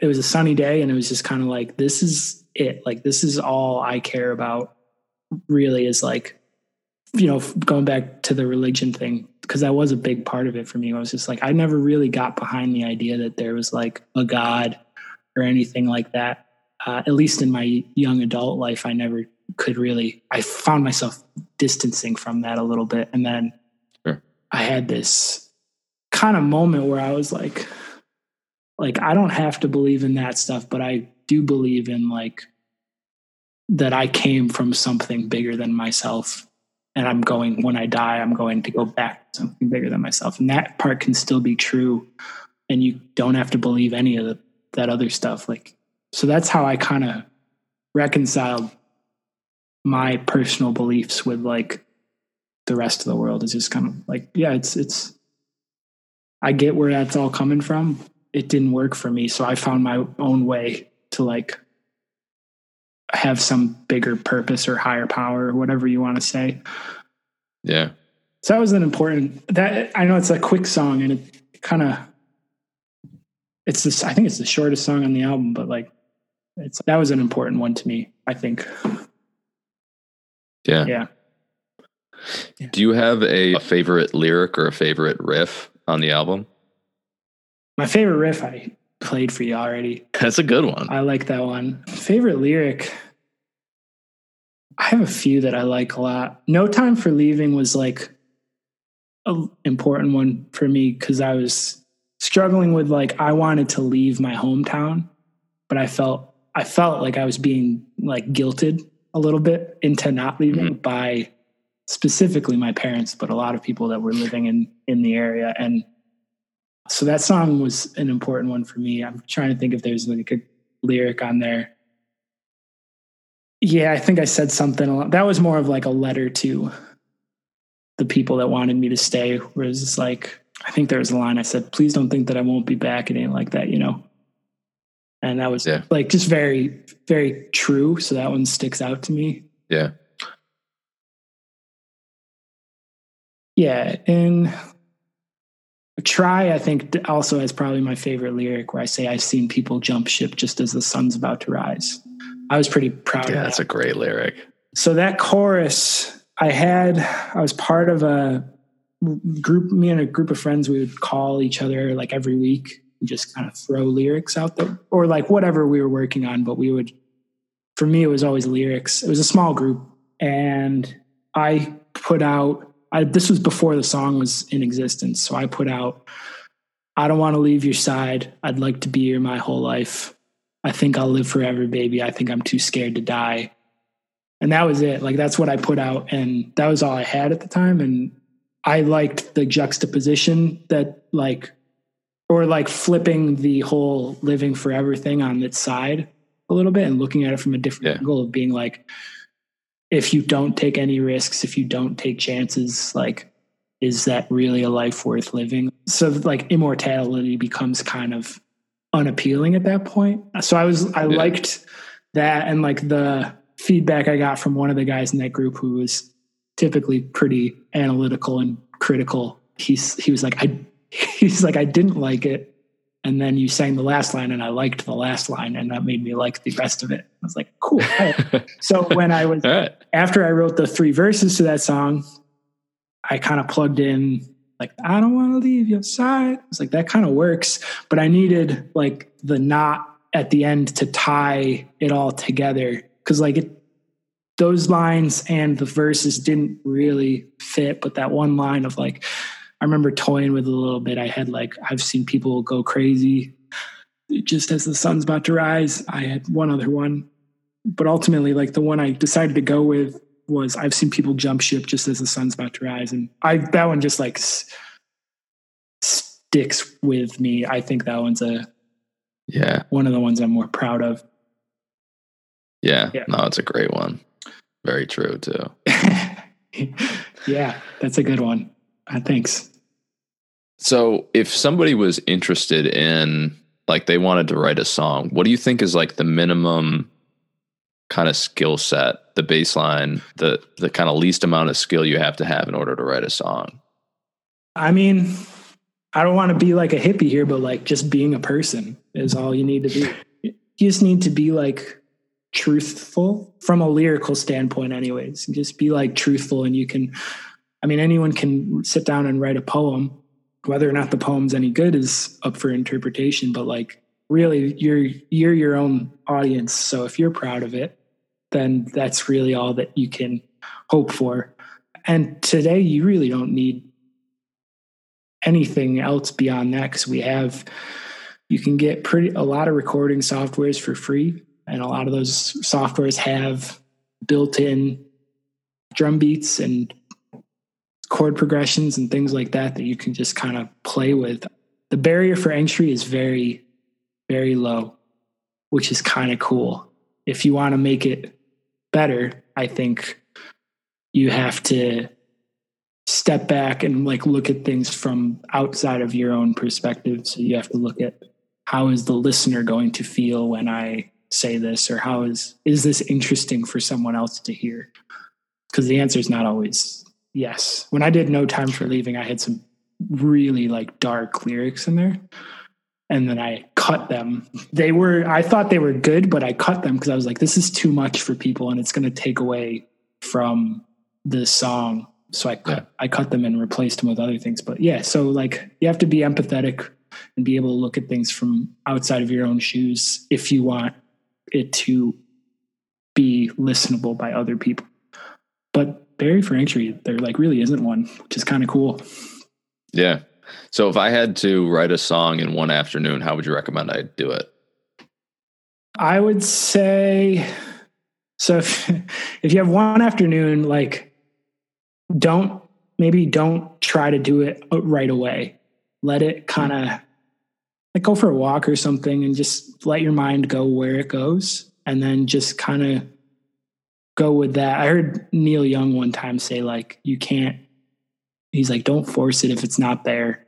it was a sunny day, and it was just kind of like this is it. Like this is all I care about. Really, is like you know going back to the religion thing because that was a big part of it for me. I was just like, I never really got behind the idea that there was like a God or anything like that. Uh, at least in my young adult life, I never could really, I found myself distancing from that a little bit. And then sure. I had this kind of moment where I was like, like, I don't have to believe in that stuff, but I do believe in like that I came from something bigger than myself and I'm going when I die, I'm going to go back to something bigger than myself. And that part can still be true. And you don't have to believe any of the, that other stuff. Like, so that's how I kind of reconciled my personal beliefs with like the rest of the world is just kind of like, yeah, it's, it's, I get where that's all coming from. It didn't work for me. So I found my own way to like have some bigger purpose or higher power or whatever you want to say. Yeah. So that was an important that I know it's a quick song and it kind of it's this I think it's the shortest song on the album, but like it's that was an important one to me, I think. Yeah. Yeah. Do you have a, a favorite lyric or a favorite riff on the album? My favorite riff I played for you already. That's a good one. I like that one. Favorite lyric. I have a few that I like a lot. No Time for Leaving was like an important one for me because I was struggling with like I wanted to leave my hometown, but I felt I felt like I was being like guilted a little bit into not leaving mm-hmm. by specifically my parents, but a lot of people that were living in in the area. And so that song was an important one for me. I'm trying to think if there's like a lyric on there. Yeah, I think I said something. Along, that was more of like a letter to the people that wanted me to stay. Whereas it's like, I think there was a line I said, "Please don't think that I won't be back." It ain't like that, you know. And that was yeah. like just very, very true. So that one sticks out to me. Yeah. Yeah, and Try, I think, also has probably my favorite lyric where I say, I've seen people jump ship just as the sun's about to rise. I was pretty proud yeah, of that. that's a great lyric. So that chorus, I had, I was part of a group, me and a group of friends, we would call each other like every week and just kind of throw lyrics out there or like whatever we were working on. But we would, for me, it was always lyrics. It was a small group. And I put out I, this was before the song was in existence. So I put out, I don't want to leave your side. I'd like to be here my whole life. I think I'll live forever, baby. I think I'm too scared to die. And that was it. Like that's what I put out. And that was all I had at the time. And I liked the juxtaposition that like, or like flipping the whole living forever thing on its side a little bit and looking at it from a different yeah. angle of being like, if you don't take any risks, if you don't take chances, like, is that really a life worth living? So, like, immortality becomes kind of unappealing at that point. So I was I yeah. liked that and like the feedback I got from one of the guys in that group who was typically pretty analytical and critical. He's he was like I *laughs* he's like I didn't like it and then you sang the last line and I liked the last line and that made me like the rest of it. I was like, cool. *laughs* so when I was right. after I wrote the three verses to that song, I kind of plugged in like I don't want to leave your side. It's like that kind of works, but I needed like the knot at the end to tie it all together cuz like it those lines and the verses didn't really fit, but that one line of like I remember toying with a little bit. I had like I've seen people go crazy just as the sun's about to rise. I had one other one, but ultimately, like the one I decided to go with was I've seen people jump ship just as the sun's about to rise, and I that one just like s- sticks with me. I think that one's a yeah one of the ones I'm more proud of. Yeah, yeah. no, it's a great one. Very true too. *laughs* yeah, that's a good one. Uh, thanks. So, if somebody was interested in, like, they wanted to write a song, what do you think is like the minimum kind of skill set, the baseline, the the kind of least amount of skill you have to have in order to write a song? I mean, I don't want to be like a hippie here, but like just being a person is all you need to be. You just need to be like truthful from a lyrical standpoint, anyways. Just be like truthful, and you can. I mean, anyone can sit down and write a poem whether or not the poem's any good is up for interpretation but like really you're you're your own audience so if you're proud of it then that's really all that you can hope for and today you really don't need anything else beyond that because we have you can get pretty a lot of recording softwares for free and a lot of those softwares have built-in drum beats and chord progressions and things like that that you can just kind of play with. The barrier for entry is very, very low, which is kind of cool. If you want to make it better, I think you have to step back and like look at things from outside of your own perspective. So you have to look at how is the listener going to feel when I say this or how is is this interesting for someone else to hear? Because the answer is not always Yes. When I did No Time for Leaving, I had some really like dark lyrics in there. And then I cut them. They were, I thought they were good, but I cut them because I was like, this is too much for people and it's going to take away from the song. So I cut, I cut them and replaced them with other things. But yeah, so like you have to be empathetic and be able to look at things from outside of your own shoes if you want it to be listenable by other people. But barrier for entry, there like really isn't one, which is kind of cool. Yeah. So if I had to write a song in one afternoon, how would you recommend I do it? I would say so if *laughs* if you have one afternoon, like don't maybe don't try to do it uh, right away. Let it hmm. kind of like go for a walk or something and just let your mind go where it goes and then just kind of go with that. I heard Neil Young one time say like you can't he's like don't force it if it's not there.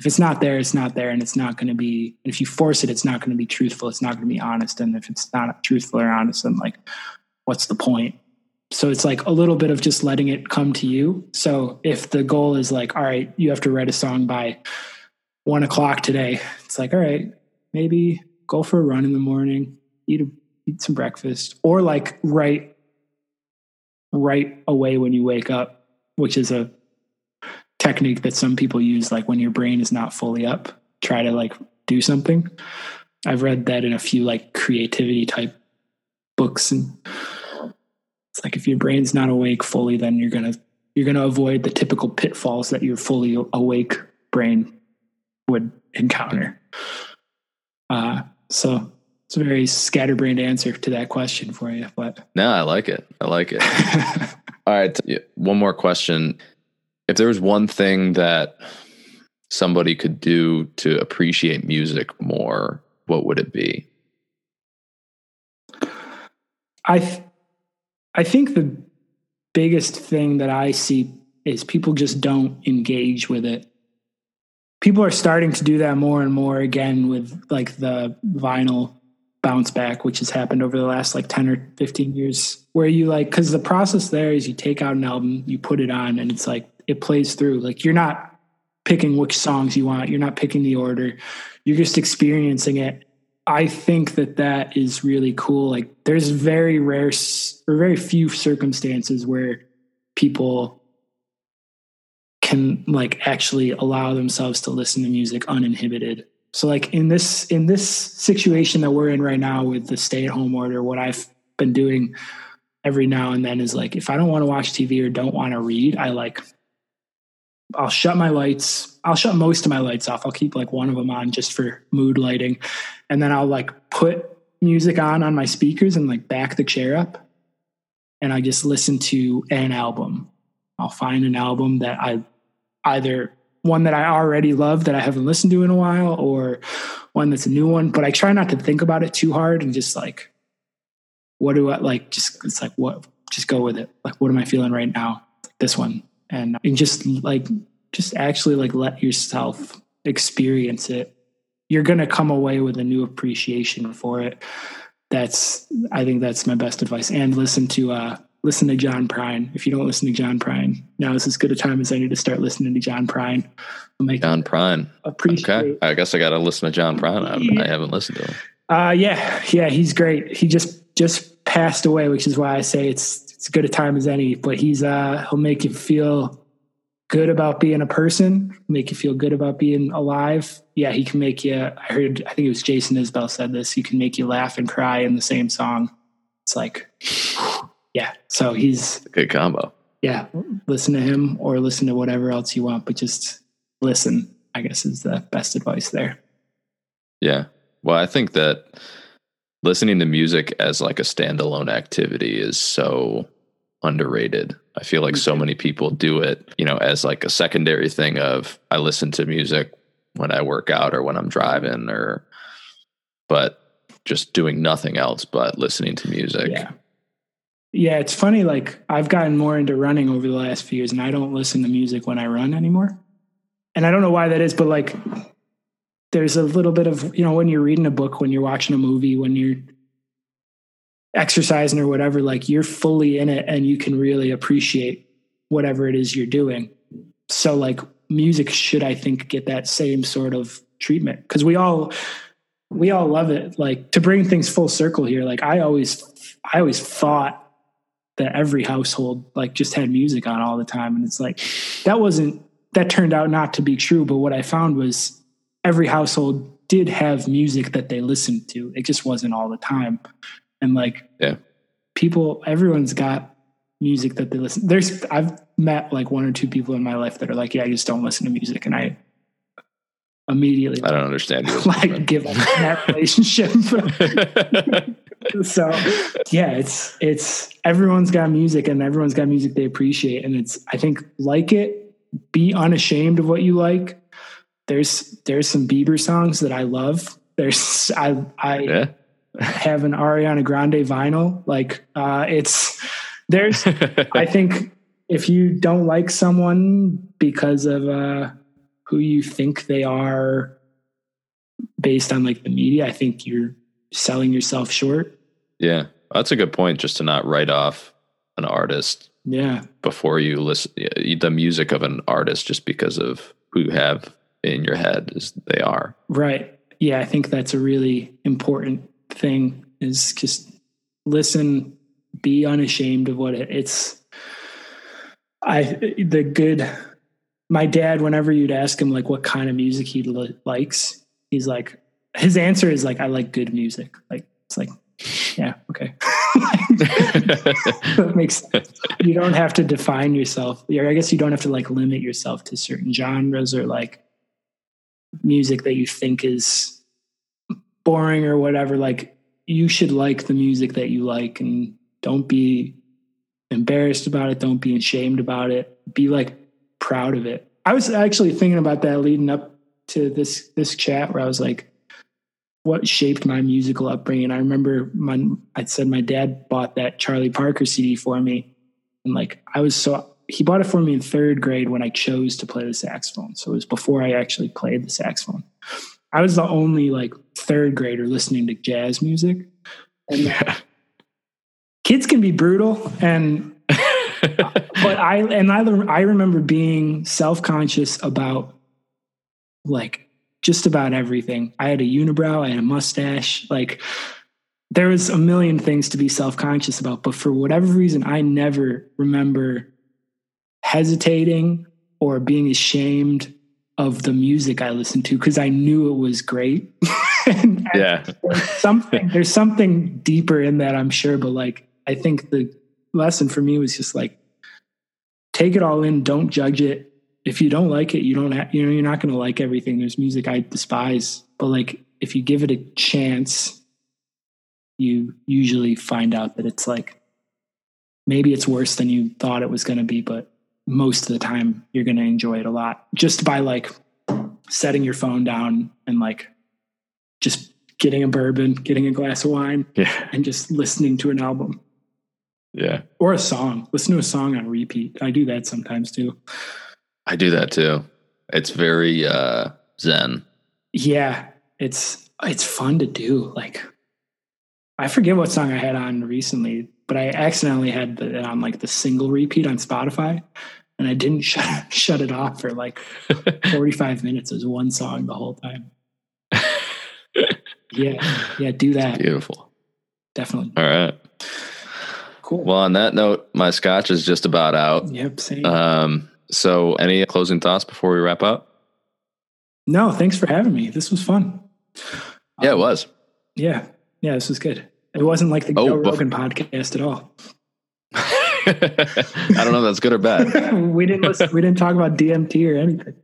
If it's not there, it's not there and it's not going to be if you force it it's not going to be truthful, it's not going to be honest and if it's not truthful or honest then like what's the point? So it's like a little bit of just letting it come to you. So if the goal is like, all right, you have to write a song by one o'clock today, it's like, all right, maybe go for a run in the morning, eat a eat some breakfast, or like write right away when you wake up, which is a technique that some people use, like when your brain is not fully up, try to like do something. I've read that in a few like creativity type books and it's like if your brain's not awake fully then you're going to you're going to avoid the typical pitfalls that your fully awake brain would encounter. Uh, so it's a very scatterbrained answer to that question for you, but no, I like it. I like it. *laughs* All right, one more question. If there was one thing that somebody could do to appreciate music more, what would it be? I th- I think the biggest thing that I see is people just don't engage with it. people are starting to do that more and more again with like the vinyl bounce back, which has happened over the last like 10 or 15 years, where you like, because the process there is you take out an album, you put it on, and it's like it plays through. Like you're not picking which songs you want, you're not picking the order, you're just experiencing it. I think that that is really cool. Like there's very rare or very few circumstances where people can like actually allow themselves to listen to music uninhibited so like in this in this situation that we're in right now with the stay at home order, what I've been doing every now and then is like if I don't want to watch TV or don't want to read, I like I'll shut my lights. I'll shut most of my lights off. I'll keep like one of them on just for mood lighting. And then I'll like put music on on my speakers and like back the chair up and I just listen to an album. I'll find an album that I either one that I already love that I haven't listened to in a while or one that's a new one. But I try not to think about it too hard and just like, what do I like? Just, it's like, what, just go with it. Like, what am I feeling right now? This one. And, and just like, just actually like let yourself experience it. You're going to come away with a new appreciation for it. That's, I think that's my best advice. And listen to, uh, listen to John Prine. If you don't listen to John Prine, now is as good a time as any to start listening to John Prine. make John Prine. Appreciate. Okay, I guess I got to listen to John Prine. I. I haven't listened to him. Uh, yeah, yeah, he's great. He just just passed away, which is why I say it's as good a time as any. But he's uh, he'll make you feel good about being a person, make you feel good about being alive. Yeah, he can make you. I heard. I think it was Jason Isbell said this. He can make you laugh and cry in the same song. It's like *sighs* yeah. So he's a good combo. Yeah. Listen to him or listen to whatever else you want, but just listen, I guess is the best advice there. Yeah. Well, I think that listening to music as like a standalone activity is so underrated. I feel like so mm-hmm. many people do it, you know, as like a secondary thing of I listen to music when I work out or when I'm driving or but just doing nothing else but listening to music. Yeah. Yeah, it's funny. Like I've gotten more into running over the last few years, and I don't listen to music when I run anymore. And I don't know why that is, but like there's a little bit of you know when you're reading a book, when you're watching a movie, when you're exercising or whatever, like you're fully in it, and you can really appreciate whatever it is you're doing. So like music should, I think, get that same sort of treatment because we all we all love it. Like to bring things full circle here. Like I always I always thought that every household like just had music on all the time and it's like that wasn't that turned out not to be true but what i found was every household did have music that they listened to it just wasn't all the time and like yeah people everyone's got music that they listen there's i've met like one or two people in my life that are like yeah i just don't listen to music and i immediately i don't understand you *laughs* like give up that relationship *laughs* so yeah, it's it's everyone's got music and everyone's got music they appreciate. And it's I think like it, be unashamed of what you like. There's there's some Bieber songs that I love. There's I I yeah. have an Ariana Grande vinyl. Like uh it's there's *laughs* I think if you don't like someone because of uh who you think they are based on like the media, I think you're selling yourself short. Yeah, that's a good point. Just to not write off an artist. Yeah. Before you listen, the music of an artist, just because of who you have in your head as they are. Right. Yeah, I think that's a really important thing. Is just listen, be unashamed of what it, it's. I the good. My dad, whenever you'd ask him like what kind of music he li- likes, he's like, his answer is like, I like good music. Like it's like yeah, okay. *laughs* that makes sense. You don't have to define yourself. I guess you don't have to like limit yourself to certain genres or like music that you think is boring or whatever. Like you should like the music that you like and don't be embarrassed about it. Don't be ashamed about it. Be like proud of it. I was actually thinking about that leading up to this this chat where I was like, what shaped my musical upbringing. I remember my I said my dad bought that Charlie Parker CD for me, and like I was so he bought it for me in third grade when I chose to play the saxophone. So it was before I actually played the saxophone. I was the only like third grader listening to jazz music. And yeah. kids can be brutal and *laughs* but I and I I remember being self-conscious about like just about everything. I had a unibrow, I had a mustache, like there was a million things to be self-conscious about, but for whatever reason I never remember hesitating or being ashamed of the music I listened to because I knew it was great. *laughs* and, yeah. There's something there's something deeper in that, I'm sure, but like I think the lesson for me was just like take it all in, don't judge it. If you don't like it, you don't have, you know, you're not going to like everything. There's music I despise, but like if you give it a chance, you usually find out that it's like maybe it's worse than you thought it was going to be, but most of the time you're going to enjoy it a lot just by like setting your phone down and like just getting a bourbon, getting a glass of wine, yeah. and just listening to an album. Yeah. Or a song. Listen to a song on repeat. I do that sometimes too. I do that too. It's very uh zen. Yeah. It's it's fun to do. Like I forget what song I had on recently, but I accidentally had it on like the single repeat on Spotify and I didn't *laughs* shut shut it off for like 45 minutes. It was one song the whole time. *laughs* yeah, yeah, do that. Beautiful. Definitely. All right. Cool. Well, on that note, my scotch is just about out. Yep, same. Um, so any closing thoughts before we wrap up? No, thanks for having me. This was fun. Yeah, um, it was. Yeah. Yeah, this was good. It wasn't like the oh, Joe Rogan podcast at all. I don't know if that's good or bad. *laughs* we didn't listen, we didn't talk about DMT or anything.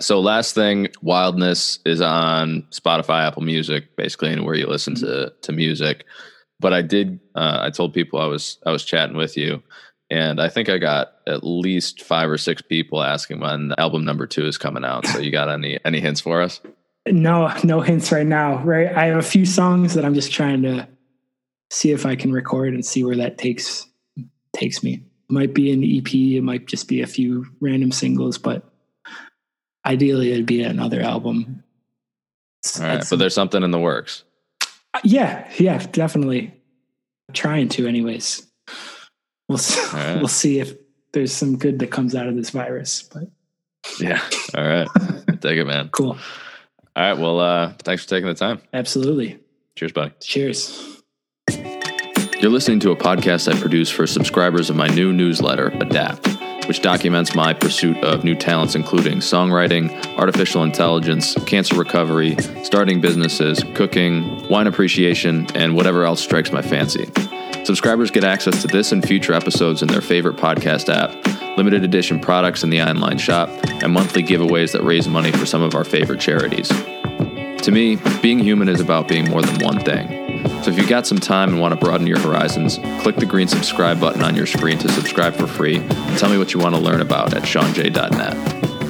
So last thing, Wildness is on Spotify, Apple Music, basically anywhere you listen mm-hmm. to to music. But I did uh, I told people I was I was chatting with you and I think I got at least five or six people asking when album number two is coming out. So you got any any hints for us? No, no hints right now. Right, I have a few songs that I'm just trying to see if I can record and see where that takes takes me. It might be an EP, it might just be a few random singles, but ideally it'd be another album. All right, but there's something in the works. Uh, yeah, yeah, definitely. trying to, anyways. We'll right. *laughs* we'll see if there's some good that comes out of this virus. But yeah, all right, take it, man. *laughs* Cool. All right, well, uh, thanks for taking the time. Absolutely. Cheers, buddy. Cheers. You're listening to a podcast I produce for subscribers of my new newsletter, Adapt, which documents my pursuit of new talents, including songwriting, artificial intelligence, cancer recovery, starting businesses, cooking, wine appreciation, and whatever else strikes my fancy. Subscribers get access to this and future episodes in their favorite podcast app, limited edition products in the online shop, and monthly giveaways that raise money for some of our favorite charities. To me, being human is about being more than one thing. So if you've got some time and want to broaden your horizons, click the green subscribe button on your screen to subscribe for free and tell me what you want to learn about at seanj.net.